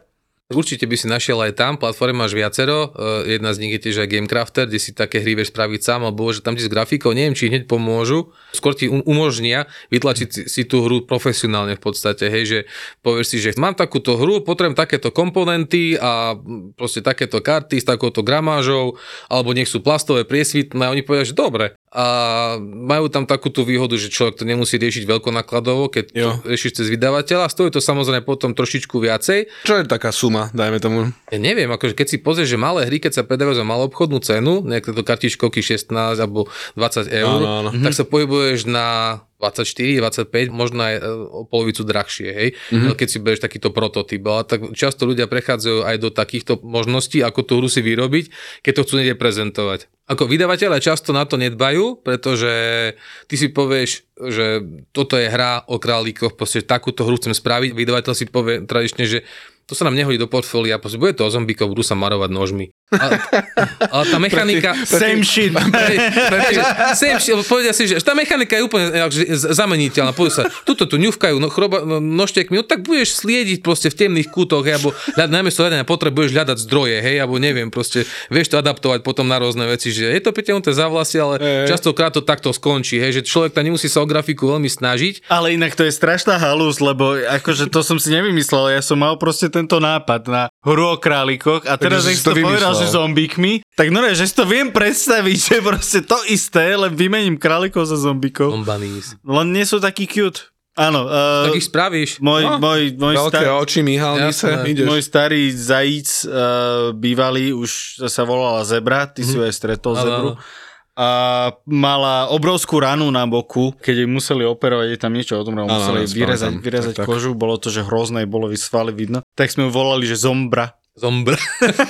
určite by si našiel aj tam, platform máš viacero, eh, jedna z nich je tiež aj Gamecrafter, kde si také hry vieš spraviť sám, alebo že tam ti s grafikou, neviem, či hneď pomôžu, skôr ti um- umožnia vytlačiť si, si tú hru profesionálne v podstate, hej, že povieš si, že mám takúto hru, potrebujem takéto komponenty a mm, proste takéto karty s takouto gramážou, alebo nech sú plastové, priesvitné, a oni povedia, že dobre. A majú tam takúto výhodu, že človek to nemusí riešiť veľkonakladovo, keď to Jo. riešiš cez vydavateľa. Stojí to samozrejme potom trošičku viacej. Čo je taká suma, dajme tomu? Ja neviem, akože keď si pozrieš, že malé hry, keď sa predávajú za malú obchodnú cenu, nejaké to kartičkovky 16 alebo 20 eur, Áno, áno. tak sa pohybuješ na 24, 25, možno aj e, o polovicu drahšie, hej, mm-hmm. keď si bereš takýto prototyp. Ale tak často ľudia prechádzajú aj do takýchto možností, ako tú hru si vyrobiť, keď to chcú niekde prezentovať. Ako vydavateľe často na to nedbajú, pretože ty si povieš, že toto je hra o králíkoch, proste takúto hru chcem spraviť, vydavateľ si povie tradične, že to sa nám nehodí do portfólia, proste bude to o zombíkov, budú sa marovať nožmi. Ale, ale tá mechanika... Same shit. Pre, pre, same shit, povedia si, že tá mechanika je úplne zameniteľná. Povedia sa, tuto tu ňufkajú no, chroba, no, nožtekmi, no tak budeš sliediť proste v temných kútoch, hej, alebo namiesto hľadania potrebuješ hľadať zdroje, hej, alebo neviem, proste vieš to adaptovať potom na rôzne veci, že je to pritiahnuté za vlasy, ale Hej. častokrát to takto skončí, hej, že človek tam nemusí sa o grafiku veľmi snažiť, Ale inak to je strašná halus, lebo akože to som si nevymyslel, ja som mal proste tento nápad na hru o králikoch a teraz, to to povedal. Že zombíkmi, tak no že si to viem predstaviť, že proste to isté, len vymením králikov za zombíkov. ombanis. Len nie sú takí cute. Áno, uh, Tak ich spravíš. môj, No, môj, môj, Veľké star, oči, myhalnice, Jasné. ideš. môj starý zajíc uh, bývalý, už sa volala Zebra, ty si ju aj stretol Áno, Zebru. A mala obrovskú ranu na boku, keď jej museli operovať, jej tam niečo o tom, Áno, museli áno, vyrezať, vyrezať Tak, tak. kožu, bolo to, že hrozné, bolo svaly vidno. Tak sme ju volali, že Zombra. Zombra.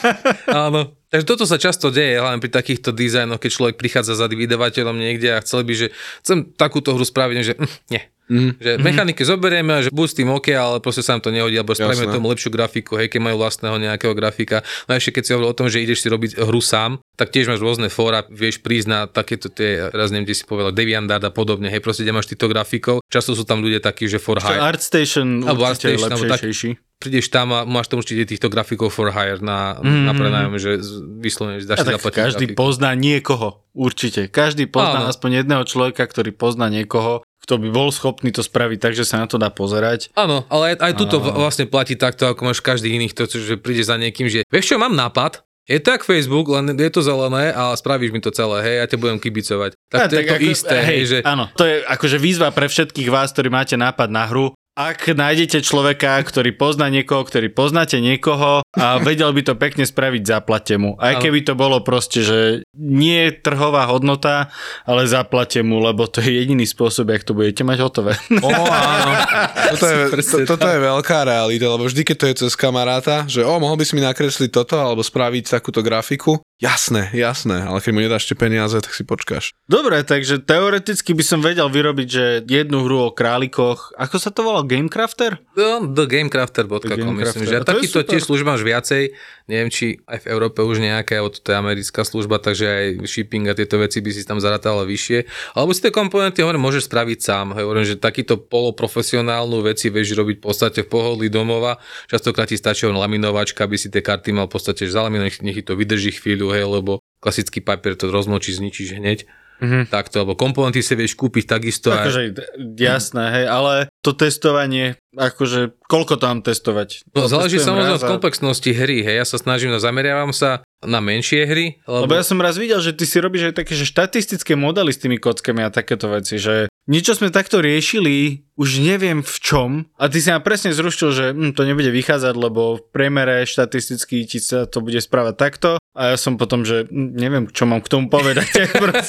Áno. Takže toto sa často deje, hlavne pri takýchto dizajnoch, keď človek prichádza za vydavateľom niekde a chcel by, že chcem takúto hru spraviť, že hm, nie. Mhm. Že mechaniky zoberieme že buď s tým OK, ale proste sa nám to nehodí, alebo spravíme Jasné. tomu lepšiu grafiku, hej, keď majú vlastného nejakého grafika. No a ešte keď si hovoril o tom, že ideš si robiť hru sám, tak tiež máš rôzne fóra, vieš prísť na takéto tie, raz neviem, kde si povedal, DeviantArt a podobne, hej, proste kde máš týchto grafikov. Často sú tam ľudia takí, že for hire. ArtStation Alebo určite ArtStation, alebo tak-. Prídeš tam a máš tam určite týchto grafikov for hire na, Mhm. na prenájom, že z- vyslovene že dáš A si zaplatiť každý grafiku. pozná niekoho, určite. Každý pozná Áno. aspoň jedného človeka, ktorý pozná niekoho, kto by bol schopný to spraviť tak, že sa na to dá pozerať. Áno, ale aj, aj tuto v- vlastne platí takto, ako máš každý iných, to, že príde za niekým, že vieš čo, mám nápad, je to jak Facebook, len je to zelené a spravíš mi to celé, hej, ja ťa budem kibicovať. Tak A to je to ako- isté, hej, že... Áno, to je akože výzva pre všetkých vás, ktorí máte nápad na hru. Ak nájdete človeka, ktorý pozná niekoho, ktorý poznáte niekoho a vedel by to pekne spraviť, zaplate mu. Aj keby to bolo proste, že nie je trhová hodnota, ale zaplate mu, lebo to je jediný spôsob, jak to budete mať hotové. Ó, áno. Toto je, to, toto je veľká realita, lebo vždy, keď to je cez kamaráta, že o, mohol by si mi nakresliť toto, alebo spraviť takúto grafiku, jasné, jasné, ale keď mu nedáš tie peniaze, tak si počkáš. Dobre, takže teoreticky by som vedel vyrobiť, že jednu hru o králikoch, ako sa to volá, Gamecrafter? No, thegamecrafter.com, The myslím, že A to je takýto tiež služba viacej, neviem, či aj v Európe už nejaká, alebo to je americká služba, takže aj shipping a tieto veci by si tam zaratala vyššie. Alebo si tie komponenty, hovorím, môžeš spraviť sám. Hovorím, že takýto poloprofesionálnu veci vieš robiť v podstate v pohodlí domova. Častokrát ti stačí len laminovačka, aby si tie karty mal v podstate zalaminovať, nech, to vydrží chvíľu, hej, lebo klasický papier to rozmočí, zničíš hneď. Mhm. Takto, alebo komponenty si vieš kúpiť takisto aj... Akože, d- jasné, hej, ale to testovanie, akože, koľko mám testovať? No, záleží samozrejme od a- komplexnosti hry, hej, ja sa snažím, no, zameriavam sa na menšie hry, lebo, Lebo ja som raz videl, že ty si robíš aj také, že štatistické modely s tými kockami a takéto veci, že niečo sme takto riešili, už neviem v čom, a ty si ma presne zrušil, že hm, to nebude vychádzať, lebo v priemere štatisticky ti sa to bude správať takto, a ja som potom, že hm, neviem, čo mám k tomu povedať.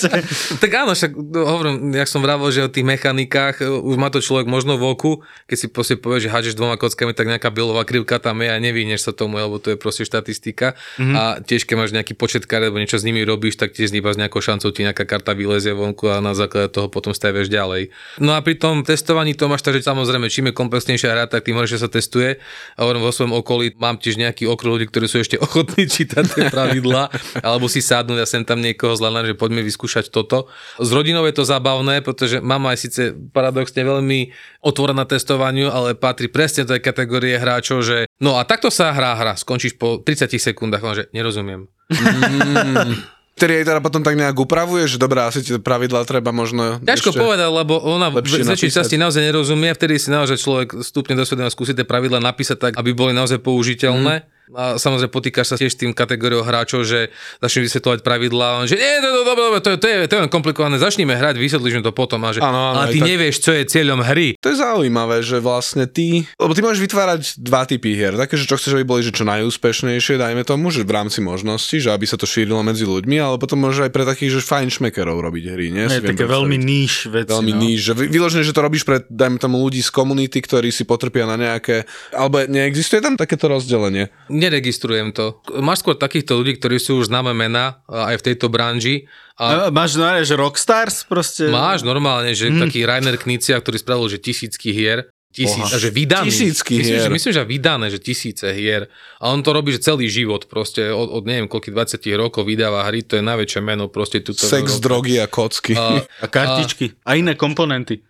tak áno, však no, hovorím, jak som vravel, že o tých mechanikách, e, už má to človek možno v oku, keď si proste povie, že hádžeš dvoma kockami, tak nejaká bilová krivka tam je a nevyhneš sa tomu, lebo to je proste štatistika. Mm-hmm. A tiež keď máš nejaký počet kariet, alebo niečo s nimi robíš, tak tiež iba s nejakou šancou ti nejaká karta vylezie vonku a na základe toho potom staviaš ďalej. No a pri tom testovaní to máš tak, že samozrejme, čím je komplexnejšia hra, tak tým horšie sa testuje. A hovorím, vo svojom okolí mám tiež nejaký okruh ľudí, ktorí sú ešte ochotní čítať tie pravidlá, alebo si sadnúť a sem tam niekoho zľadnať, že poďme vyskúšať toto. S rodinou je to zábavné, pretože mama je síce paradoxne veľmi otvorená testovaniu, ale patrí presne do tej kategórie hráčov, že no a takto sa hrá hra, skončíš po 30 sekundách, že nerozumiem. Ktorý aj teda potom tak nejak upravuje, že dobré, asi tie pravidlá treba možno Ťažko povedať, lebo ona v väčšej časti naozaj nerozumie, vtedy si naozaj človek stupne do svedomia skúsi tie pravidla napísať tak, aby boli naozaj použiteľné. A samozrejme potýkaš sa tiež tým kategóriou hráčov, že začnú vysvetľovať pravidlá, a on, že nie, to, to, to, to, to, je, to, je, to je len komplikované, začneme hrať, vysvetlíš to potom. A že, Áno, áno, ale ty tak. nevieš, čo je cieľom hry. To je zaujímavé, že vlastne ty, lebo ty môžeš vytvárať dva typy hier. Také, že čo chceš, aby boli že čo najúspešnejšie, dajme tomu, že v rámci možností, že aby sa to šírilo medzi ľuďmi, ale potom môžeš aj pre takých, že fajn šmekerov robiť hry, nie? Viem také veľmi níž veci. Veľmi no. níž, že vy- vyložené, že to robíš pre, dajme tomu, ľudí z komunity, ktorí si potrpia na nejaké, alebo neexistuje tam takéto rozdelenie. Neregistrujem to. Máš skôr takýchto ľudí, ktorí sú už známe mená aj v tejto branži. A A máš no, že Rockstars proste? máš normálne, že taký Rainer Knicia, ktorý spravil, že tisícky hier, tisíc, a že vydaný. Tisícky myslím, hier. Že, myslím, že vydané, že tisíce hier. A on to robí, že celý život proste, od, od neviem koľkých 20 rokov vydáva hry, to je najväčšie meno proste tuto. Sex, Európe. drogy a kocky. A, A kartičky. A iné komponenty.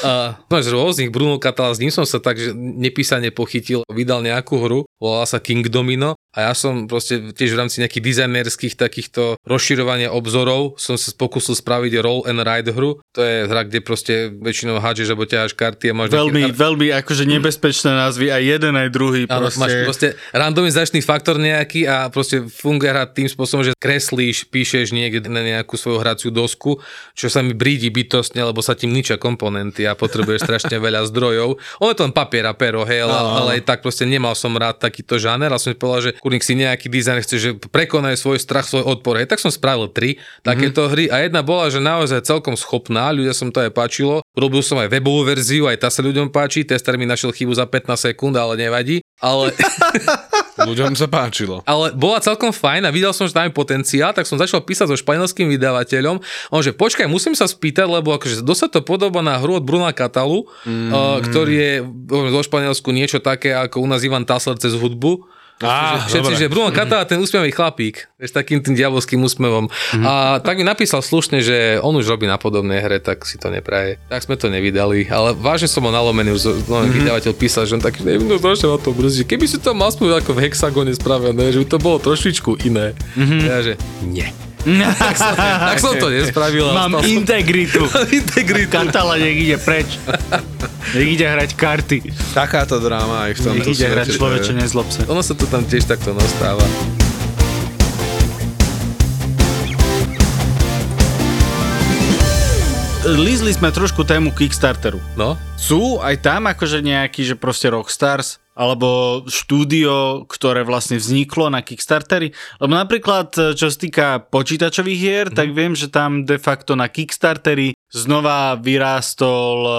a, máš rôznych, Bruno Catala, s ním som sa tak, že nepísane pochytil, vydal nejakú hru, volala sa King Domino a ja som proste tiež v rámci nejakých dizajnerských takýchto rozširovania obzorov som sa pokusil spraviť roll and ride hru. To je hra, kde proste väčšinou hádžeš alebo ťaháš karty a máš Veľmi, kar- veľmi akože nebezpečné názvy, aj jeden, aj druhý. Áno, proste. máš proste randomizačný faktor nejaký a proste funguje hra tým spôsobom, že kreslíš, píšeš niekde na nejakú svoju hraciu dosku, čo sa mi brídi bytostne, lebo sa tým ničia komponenty a potrebuješ strašne veľa zdrojov. On je to len papier a pero, hej, ale, ale aj tak proste nemal som rád takýto žáner a som si povedal, že kurník si nejaký dizajn chce, že prekonaj svoj strach, svoj odpor. Hej, tak som spravil tri takéto hry a jedna bola, že naozaj celkom schopná, ľudia som to aj páčilo. Robil som aj webovú verziu, aj tá sa ľuďom páči, tester mi našiel chybu za 15 sekúnd, ale nevadí. Ale, Ľuďom sa páčilo. ale bola celkom fajn a videl som, že tam je potenciál, tak som začal písať so španielským vydavateľom. On že počkaj, musím sa spýtať, lebo akože dosť to podobá na hru od Bruna Katalu, mm. uh, ktorý je zo Španielsku niečo také ako u nás Ivan Tasler cez hudbu. Á, Všetci, dobre. že Bruno Katala, ten úsmevý chlapík, s takým tým diabolským úsmevom. A tak mi napísal slušne, že on už robí na podobnej hre, tak si to nepraje. Tak sme to nevydali, ale vážne som ho nalomený, už no, vydavateľ písal, že on taký, neviem, no strašne ma to brzdí. Keby si to mal aspoň ako v hexagone spravené, že by to bolo trošičku iné. Ja, že nie. tak, som, tak som to nespravil. Mám som- integritu. integritu. Katala nech ide preč. Nech ide hrať karty. Takáto dráma aj v tomto Nech ide hrať človeče, nezlob sa. Ono sa to tam tiež takto nastáva. Lízli sme trošku tému Kickstarteru. No, Sú aj tam akože nejaký, že proste Rockstars, alebo štúdio, ktoré vlastne vzniklo na Kickstarteri. Lebo napríklad, e, čo sa týka počítačových hier, Mhm. tak viem, že tam de facto na Kickstarteri znova vyrástol e,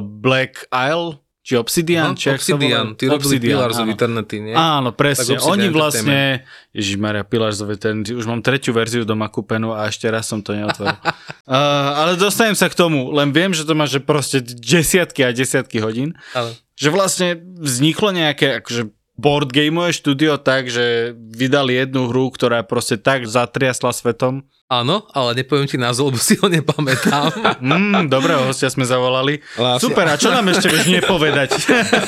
Black Isle, či Obsidian, Aha, či Obsidian, ty robili Pillars of áno. Eternity, nie? Áno, presne. Oni vlastne... Ježišmaria, Pillars of Eternity. Už mám tretiu verziu doma kúpenú a ešte raz som to neotvoril. uh, ale dostanem sa k tomu. Len viem, že to má že proste desiatky a desiatky hodín. Ale... Že vlastne vzniklo nejaké akože board gameové štúdio tak, že vydali jednu hru, ktorá proste tak zatriasla svetom. Áno, ale nepoviem ti názov, lebo si ho nepamätám. Mm, dobrého hostia sme zavolali. Ale asi- Super, a čo nám ešte vieš nepovedať?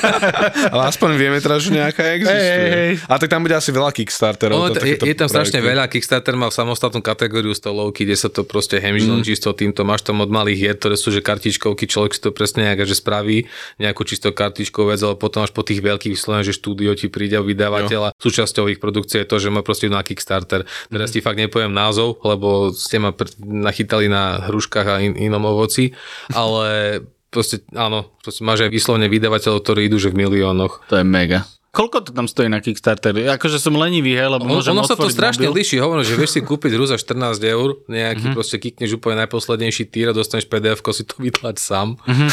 Ale aspoň vieme teraz, že nejaká existuje. Hej, hej, hej. A tak tam bude asi veľa Kickstarterov. Ono, to- je, je tam strašne projekty. veľa, Kickstarter má samostatnú kategóriu stolovky, kde sa to proste hemží len čisto týmto, máš tam od malých hier, ktoré sú že kartičkovky, človek si to presne nejak, že spraví nejakú čisto kartičkovú vec, ale potom až po tých veľkých vyslovene, že štúdio ti príde vydavateľa. Súčasťou ich produkcie je to, že má proste na Kickstarter. Teraz ti fakt nepoviem názov, lebo ste ma pr- nachytali na hruškách a in, inom ovoci, ale proste áno, proste máš aj vyslovene vydavateľov, ktorí idú že v miliónoch. To je mega. Koľko to tam stojí na Kickstarteri? Akože som lenivý, hej, lebo môžem ono sa to strašne mobil. líši, hovorím, že vieš si kúpiť hru za 14 eur, nejaký mm-hmm. proste kikneš úplne najposlednejší týr a dostaneš pdf si to vytlač sám. Mm-hmm.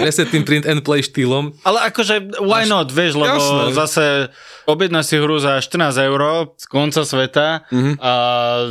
Presne tým print and play štýlom. Ale akože, why not, vieš, lebo Jasné. zase objednáš si hru za 14 eur z konca sveta a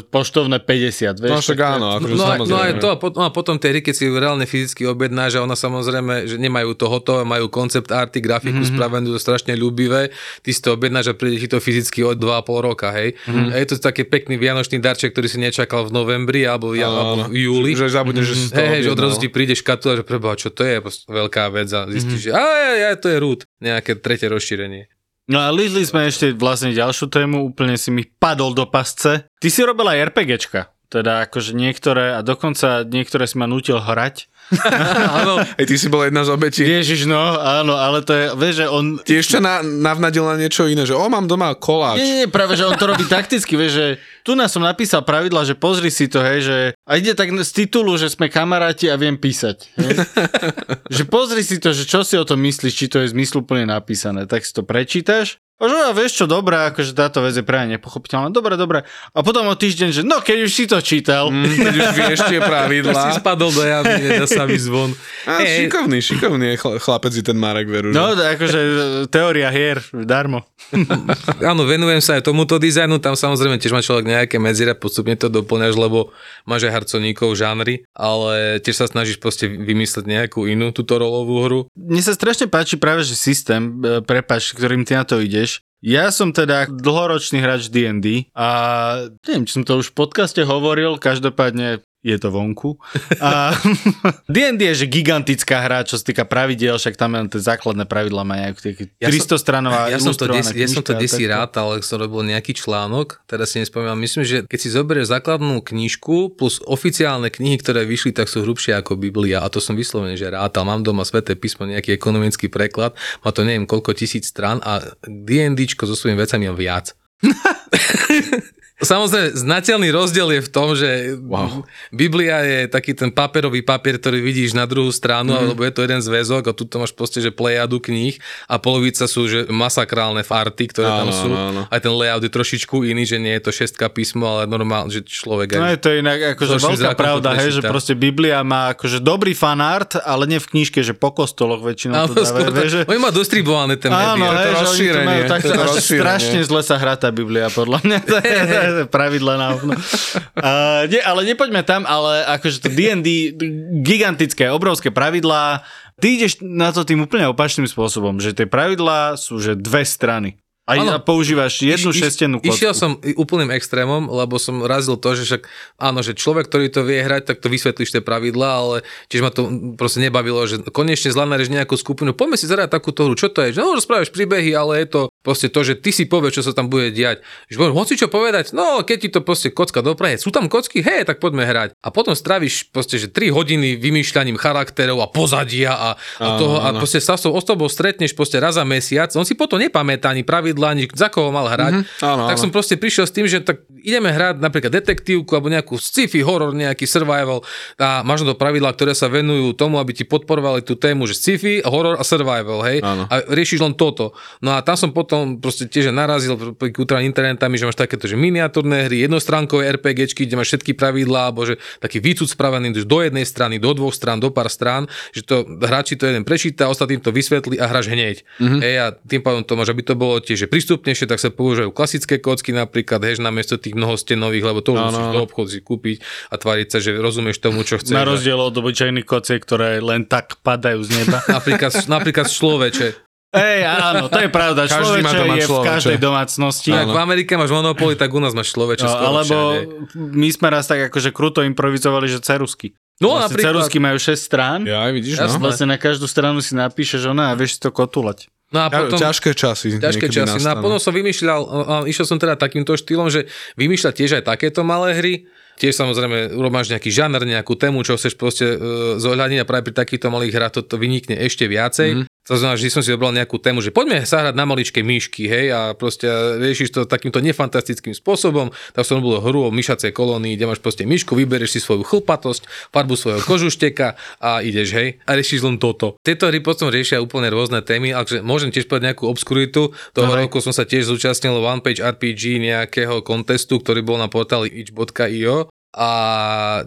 poštovné 50, vieš. No však áno, akože No, a- samozrejme. no aj to, a potom, no a potom tie hry, keď si reálne fyzicky objednáš a ona samozrejme, že nemajú to hotové, majú koncept arty, grafiku mm-hmm. Spravenú, to strašne ľúbivé, ty si to objednáš a príde ti to fyzicky od 2,5 roka, hej. Mm-hmm. A je to taký pekný vianočný darček, ktorý si nečakal v novembri alebo, ja, alebo v júli. Že zabudneš, že si to Hej, že odrazu ti príde škatula, že preboha, čo to je, veľká vec a zistíš, mm-hmm. že aj, aj, aj, to je root, nejaké tretie rozšírenie. No a lízli sme ešte vlastne ďalšiu tému, úplne si mi padol do pasce. Ty si robila RPGčka. Teda akože niektoré, a dokonca niektoré si ma nutil hrať. Áno, Aj ty si bol jedna z obetí. Ježiš, no, áno, ale to je, vieš, že on... Ti ešte na, navnadil na niečo iné, že o, mám doma koláč. Nie, nie, nie, práve, že on to robí takticky, vieš, že tu nás som napísal pravidla, že pozri si to, hej, že a ide tak z titulu, že sme kamaráti a viem písať. Hej. že pozri si to, že čo si o tom myslíš, či to je zmysluplne napísané, tak si to prečítaš a že a vieš čo, dobré, akože táto vec je práve nepochopiteľná. Dobre, dobre. A potom o týždeň, že no keď už si to čítal. Mm, keď už vieš tie už si pravidlá. spadol do jamy, nedá sa mi zvon. A, Hej, šikovný, šikovný je chl- chlapec ten Marek, veru. že? No, akože teória hier, darmo. Áno, venujem sa aj tomuto dizajnu, tam samozrejme tiež má človek nejaké medziere, postupne to doplňaš, lebo máš aj harconíkov, žánry, ale tiež sa snažíš proste vymysleť nejakú inú túto rolovú hru. Mne sa strašne páči práve, že systém, e, prepač, ktorým ty na to ideš. Ja som teda dlhoročný hráč D&D a neviem, či som to už v podcaste hovoril, každopádne je to vonku. A D&D je že gigantická hra, čo sa týka pravidiel, však tam tie základné pravidla majú nejakú Ja som- 300 stranová Ja som to, ilustrovaná des, ja som to desi rátal, ale som robil nejaký článok, teraz si nespomínam. Myslím, že keď si zoberieš základnú knižku plus oficiálne knihy, ktoré vyšli, tak sú hrubšie ako Biblia a to som vyslovene, že rátal. Mám doma sveté písmo, nejaký ekonomický preklad, má to neviem koľko tisíc strán a D&Dčko so svojimi vecami mám viac. Samozrejme, znateľný rozdiel je v tom, že wow. Biblia je taký ten paperový papier, ktorý vidíš na druhú stranu, Mhm. mm. alebo je to jeden zväzok a tu máš proste, že plejadu kníh a polovica sú že masakrálne farty, ktoré tam Áno, sú. áno, áno. Aj ten layout je trošičku iný, že nie je to šestka písmo, ale normálne, že človek No je to inak akože veľká pravda, hej, že proste Biblia má akože dobrý fanart, ale nie v knižke, že po kostoloch väčšinou Áno, to dávajú, vieš, že... oni má dostribované ten médiá. to rozšírenie. strašne zle sa hrá tá Biblia, podľa mňa. Pravidla na okno. Uh, nie, ale nepoďme tam, ale akože to D&D, gigantické, obrovské pravidlá, ty ideš na to tým úplne opačným spôsobom, že tie pravidlá sú, že dve strany. A, Áno. a používaš jednu Iš- šestenú kocku. Išiel som úplným extrémom, lebo som razil to, že však áno, že človek, ktorý to vie hrať, tak to vysvetlíš tie pravidlá, ale tiež ma to proste nebavilo, že konečne zlanareš nejakú skupinu, poďme si zahrať takúto hru, čo to je? No, rozprávaš príbehy, ale je to proste to, že ty si povieš, čo sa tam bude diať. Že môžeš hoci čo povedať, no keď ti to proste kocka dopraje, sú tam kocky, hej, tak poďme hrať. A potom stráviš proste, že 3 hodiny vymýšľaním charakterov a pozadia a, a Áno, toho a áno. proste sa s tou osobou stretneš proste raz za mesiac, on si potom nepamätá ani pravidlá, ani za koho mal hrať. Mhm, áno, tak áno. som proste prišiel s tým, že tak ideme hrať napríklad detektívku alebo nejakú sci-fi, horor, nejaký survival a máš na to pravidlá, ktoré sa venujú tomu, aby ti podporovali tú tému, že sci-fi, horor a survival, hej? Áno. A riešiš len toto. No a tam som potom proste tiež narazil pri kultúrne internetami, že máš takéto, že miniatúrne hry, jednostránkové RPGčky, kde máš všetky pravidlá, alebo že taký výcud spravený do jednej strany, do dvoch strán, do pár strán, že to hráči to jeden prečíta, ostatným to vysvetlí a hráš hneď. Mm-hmm. Hej, a tým pádom to máš, aby to bolo tiež prístupnejšie, tak sa používajú klasické kocky napríklad, hej, že namiesto tých mnohostenových, lebo to už Áno, musíš áno. do obchodu si kúpiť a tváriť sa, že rozumieš tomu, čo chceš. Na rozdiel od obyčajných kociek, ktoré len tak padajú z neba. Napríklad, napríklad človeče. Ej, áno, to je pravda. Každý má Človeče doma je v každej domácnosti. Tak v Amerike máš monopoly, tak u nás máš človeče No, alebo všade. my sme raz tak akože kruto improvizovali, že cerusky. No Vlastne napríklad. cerusky majú 6 strán. Ja, aj vidíš, no. Vlastne na každú stranu si napíšeš ona a vieš si to kotulať. No a potom... Ťažké časy. Ťažké časy. No a potom som vymýšľal, išiel som teda takýmto štýlom, že vymýšľať tiež aj takéto malé hry. Tiež samozrejme máš nejaký žáner, nejakú tému, čo chceš proste e, zohľadniť a práve pri takýchto malých hrách to, to vynikne ešte viacej. Mhm. To znamená, že som si zobral nejakú tému, že poďme sa hrať na maličké myšky, hej, a proste riešiš to takýmto nefantastickým spôsobom. Tak som robil hru o myšacej kolónii, kde máš proste myšku, vyberieš si svoju chlpatosť, farbu svojho kožušteka a ideš, hej, a riešiš len toto. Tieto hry potom riešia úplne rôzne témy, ale môžem tiež povedať nejakú obskuritu. Toho Daj. roku som sa tiež zúčastnil One Page RPG nejakého kontestu, ktorý bol na portáli itch.io a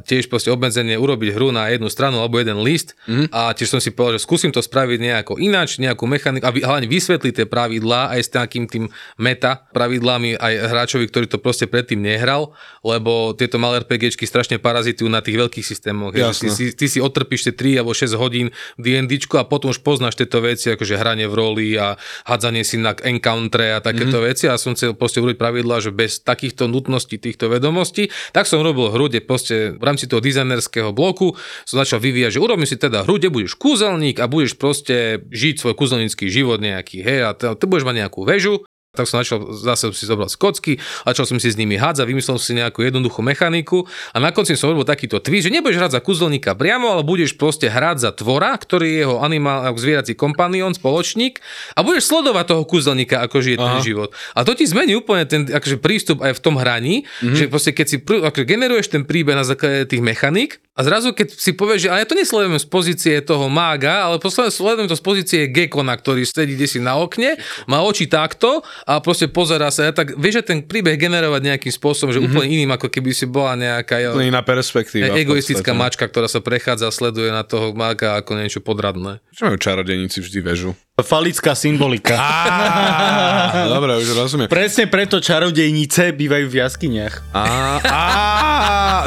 tiež proste obmedzenie urobiť hru na jednu stranu alebo jeden list mm. a tiež som si povedal, že skúsim to spraviť nejako ináč, nejakú mechaniku a hlavne vysvetliť tie pravidlá aj s takým tým meta pravidlami aj hráčovi, ktorý to proste predtým nehral, lebo tieto malé RPGčky strašne parazitujú na tých veľkých systémoch. Ty, si, ty si otrpíš tie 3 alebo 6 hodín D&Dčku a potom už poznáš tieto veci, akože hranie v roli a hádzanie si na encountre a takéto mm. veci a som chcel proste urobiť pravidla, že bez takýchto nutností, týchto vedomostí, tak som robil hru, kde proste v rámci toho dizajnerského bloku som začal vyvíjať, že urobím si teda hru, kde budeš kúzelník a budeš proste žiť svoj kúzelnícky život nejaký, hej, a ty, ty budeš mať nejakú väžu Tak som začal, zase si zobral skocky, začal som si s nimi hádzať, vymyslel som si nejakú jednoduchú mechaniku a na konci som robil takýto tweet, že nebudeš hrať za kúzelníka priamo, ale budeš proste hrať za tvora, ktorý je jeho animál, zvierací kompanión, spoločník a budeš sledovať toho kúzelníka, ako žije ten život. A to ti zmení úplne ten akože, prístup aj v tom hraní, mm-hmm. že proste keď si akože, generuješ ten príbeh na základe tých mechaník a zrazu keď si povieš, že ale ja to nesledujem z pozície toho mága, ale sledujem to z pozície Gekona, ktorý sedí si na okne, má oči takto a proste pozera sa. Tak vieš, že ten príbeh generovať nejakým spôsobom, že mm-hmm. úplne iným, ako keby si bola nejaká úplne iná perspektíva. Egoistická mačka, ktorá sa prechádza a sleduje na toho mága ako niečo podradné. Čo majú čarodejníci vždy väžu? Falická symbolika. Á, dobre, už rozumiem. Presne preto čarodejnice bývajú v jaskyniach. Á, á,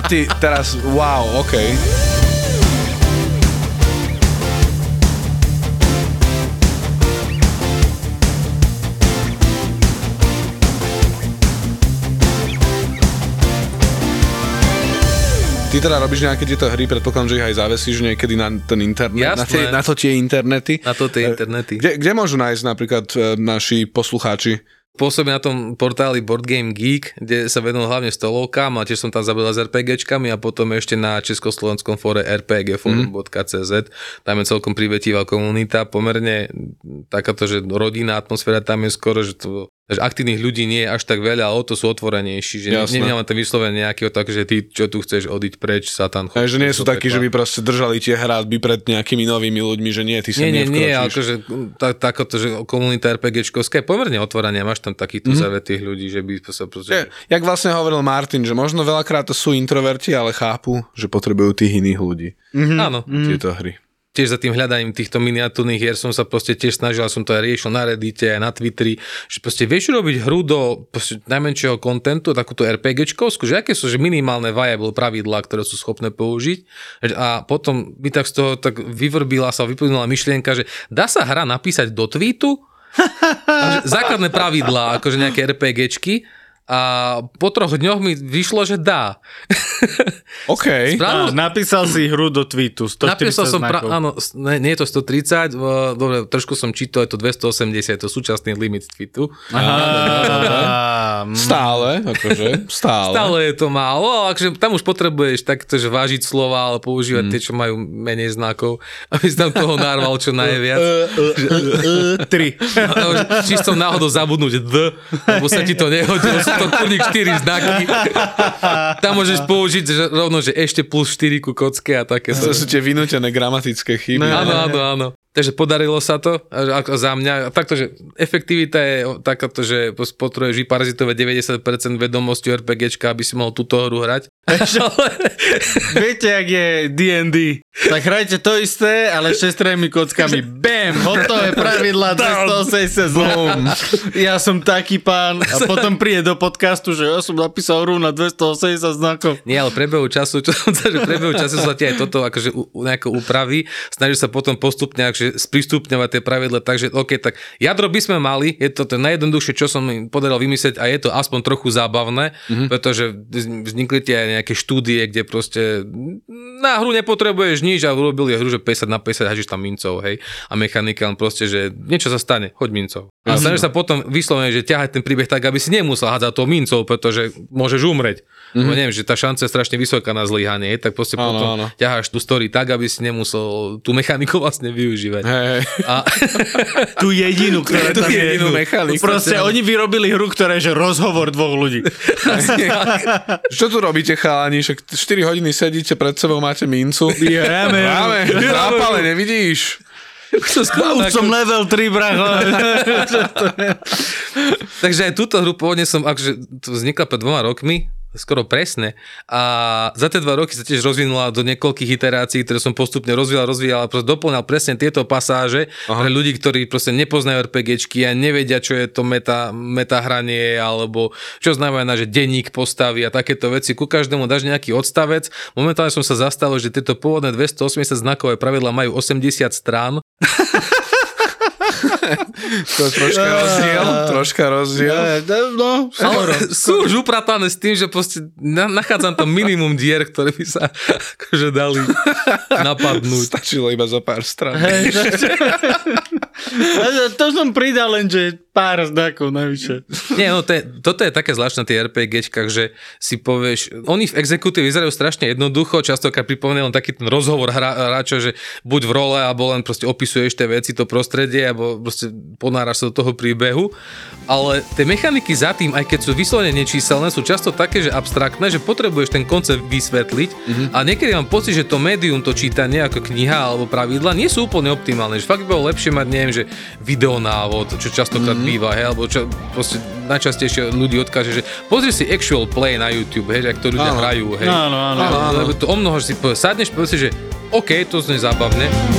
ty teraz, wow, okej. Ty teda robíš nejaké tieto hry, predpokladám, že ich aj zavesíš niekedy na ten internet, na, tie, Jasné. na to tie internety. Na to tie internety. Kde, kde môžu nájsť napríklad e, naši poslucháči? Pôsobím na tom portáli Board Game Geek, kde sa venujem hlavne stolovkám a tiež som tam zabudol s RPGčkami a potom ešte na československom fóre rpgforum.cz. Tam je celkom privetivá komunita, pomerne takáto, že rodinná atmosféra tam je skoro, že to že aktívnych ľudí nie je až tak veľa, ale o to sú otvorenejší, že Jasné. nie, ten vyslovene nejaký tak, že ty, čo tu chceš odiť preč, satan. Aj, že nie sú takí, že by proste držali tie hradby pred nejakými novými ľuďmi, že nie, ty sa Nie, nie, nie, akože tak, takoto, že komunita RPGčkovská je pomerne otvorená, máš tam takýchto mm-hmm. zavetých ľudí, že by sa proste... Je, jak vlastne hovoril Martin, že možno veľakrát to sú introverti, ale chápu, že potrebujú tých iných ľudí. Mm-hmm. Áno. Mm. Tieto hry. Tiež za tým hľadaním týchto miniatúrnych hier som sa proste tiež snažil, som to aj riešil na Reddite, aj na Twitteri, že proste vieš robiť hru do najmenšieho kontentu, takúto RPGčkovskú, že aké sú že minimálne viable pravidlá, ktoré sú schopné použiť. A potom mi tak z toho tak vyvrbila sa, vyplynula myšlienka, že dá sa hra napísať do tweetu, základné pravidlá, akože nejaké RPGčky, a po troch dňoch mi vyšlo, že dá. OK. Spravil, Á, napísal si hru do tweetu, 140 Napísal som, pra, áno, ne, nie je to 130, uh, dobre, trošku som čítal, je to 280, je to súčasný limit tweetu. Mm. Stále, akože, stále. Stále je to málo, ale akože tam už potrebuješ takto, že vážiť slova, ale používať tie, čo majú menej znakov, aby si tam toho narval čo najviac. Tri. A Čisto náhodou zabudnúť D, lebo sa ti to nehodilo, to kurník 4 znaky. Tam môžeš použiť že rovno, že ešte plus 4 ku kocke a také. To sú tie vynútené gramatické chyby. Áno, áno, áno. Takže podarilo sa to ako za mňa. Takto, že efektivita je takáto, že potrebuješ vyparazitovať 90% vedomosti o RPGčka, aby si mohol túto hru hrať. Viete, ak je D&D? Tak hrajte to isté, ale šestrými kockami. Bam! Hotové pravidla 280 znakov. Ja som taký pán. A potom príde do podcastu, že ja som napísal hru na 280 znakov. Nie, ale prebehu času, čo som chcel, že prebehu času sa ti aj toto akože u nejako upraví, snažíš sa potom postupne akože sprístupňovať tie pravidla, takže OK, tak jadro by sme mali, je to to najjednoduchšie, čo som mi podaril vymyslieť a je to aspoň trochu zábavné, mm-hmm. pretože vznikli tie nejaké štúdie, kde proste na hru nepotrebuješ nič a urobili hru, že 50 na 50 hažíš tam mincov, hej, a mechanika len proste, že niečo sa stane, hoď mincov. A snažíš sa potom vyslovene, že ťahať ten príbeh tak, aby si nemusel hádzať to mincov, pretože môžeš umrieť. Mm-hmm. Lebo neviem, že tá šanca je strašne vysoká na zlyhanie, tak proste Áno, potom áno. ťaháš tú story tak, aby si nemusel tú mechaniku vlastne využívať. Hej, A, Tú jedinú, ktorá Tú tam je. jedinú mechaniku. Proste oni vyrobili hru, ktorá je že rozhovor dvoch ľudí. Čo tu robíte, chalani? Však 4 hodiny sedíte pred sebou, máte mincu. Hráme. Máme, zápale, nevidíš? už som skoro Už som level 3, bracho. Takže aj túto hru pôvodne som, to vznikla pred dvoma rokmi, skoro presne. A za tie dva roky sa tiež rozvinula do niekoľkých iterácií, ktoré som postupne rozvíjal, rozvíjal a proste doplňal presne tieto pasáže Aha. pre ľudí, ktorí proste nepoznajú RPGčky a nevedia, čo je to meta, meta hranie, alebo čo znamená, že denník postaví a takéto veci. Ku každému dáš nejaký odstavec. Momentálne som sa zastavil, že tieto pôvodné 280 znakové pravidla majú 80 strán. To je troška rozdiel, troška rozdiel. No, Ale sú už upratané s tým, že proste na, nachádzam tam minimum dier, ktoré by sa akože dali napadnúť. Stačilo iba zo pár stran. To som pridal len, že pár znakov navyše. Nie, no to je, toto je také zvláštne tých RPGčkách, že si povieš, oni v exekutíve vyzerajú strašne jednoducho, častokrát pripomínajú len taký ten rozhovor hra, hráča, že buď v role, alebo len proste opisuješ tie veci, to prostredie, alebo proste ponáraš sa do toho príbehu. Ale tie mechaniky za tým, aj keď sú vyslovene nečíselné, sú často také, že abstraktné, že potrebuješ ten koncept vysvetliť mm-hmm. a niekedy mám pocit, že to médium, to čítanie ako kniha alebo pravidla nie sú úplne optimálne, že fakt by bolo lepšie mať, neviem, že videonávod, čo častokrát mm-hmm. Býva, hej, alebo čo proste najčastejšie ľudí odkáže, že pozri si actual play na YouTube, hej, že ak to ľudia Áno. hrajú, hej. Áno, áno, Lebo- áno. Lebo to o mnoho, si sadneš, si, že OK, to znie zábavne.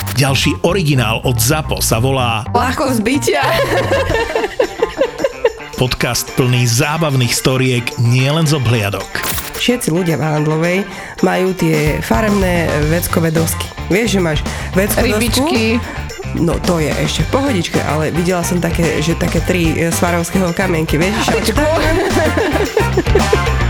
Ďalší originál od ZAPO sa volá Ľahko zbytia. podcast plný zábavných storiek nielen z obhliadok. Všetci ľudia v Handlovej majú tie farebné veckové dosky. Vieš, že máš veckové Rybičky. No to je ešte v pohodičke, ale videla som také, že také tri e, svarovského kamienky, vieš? že-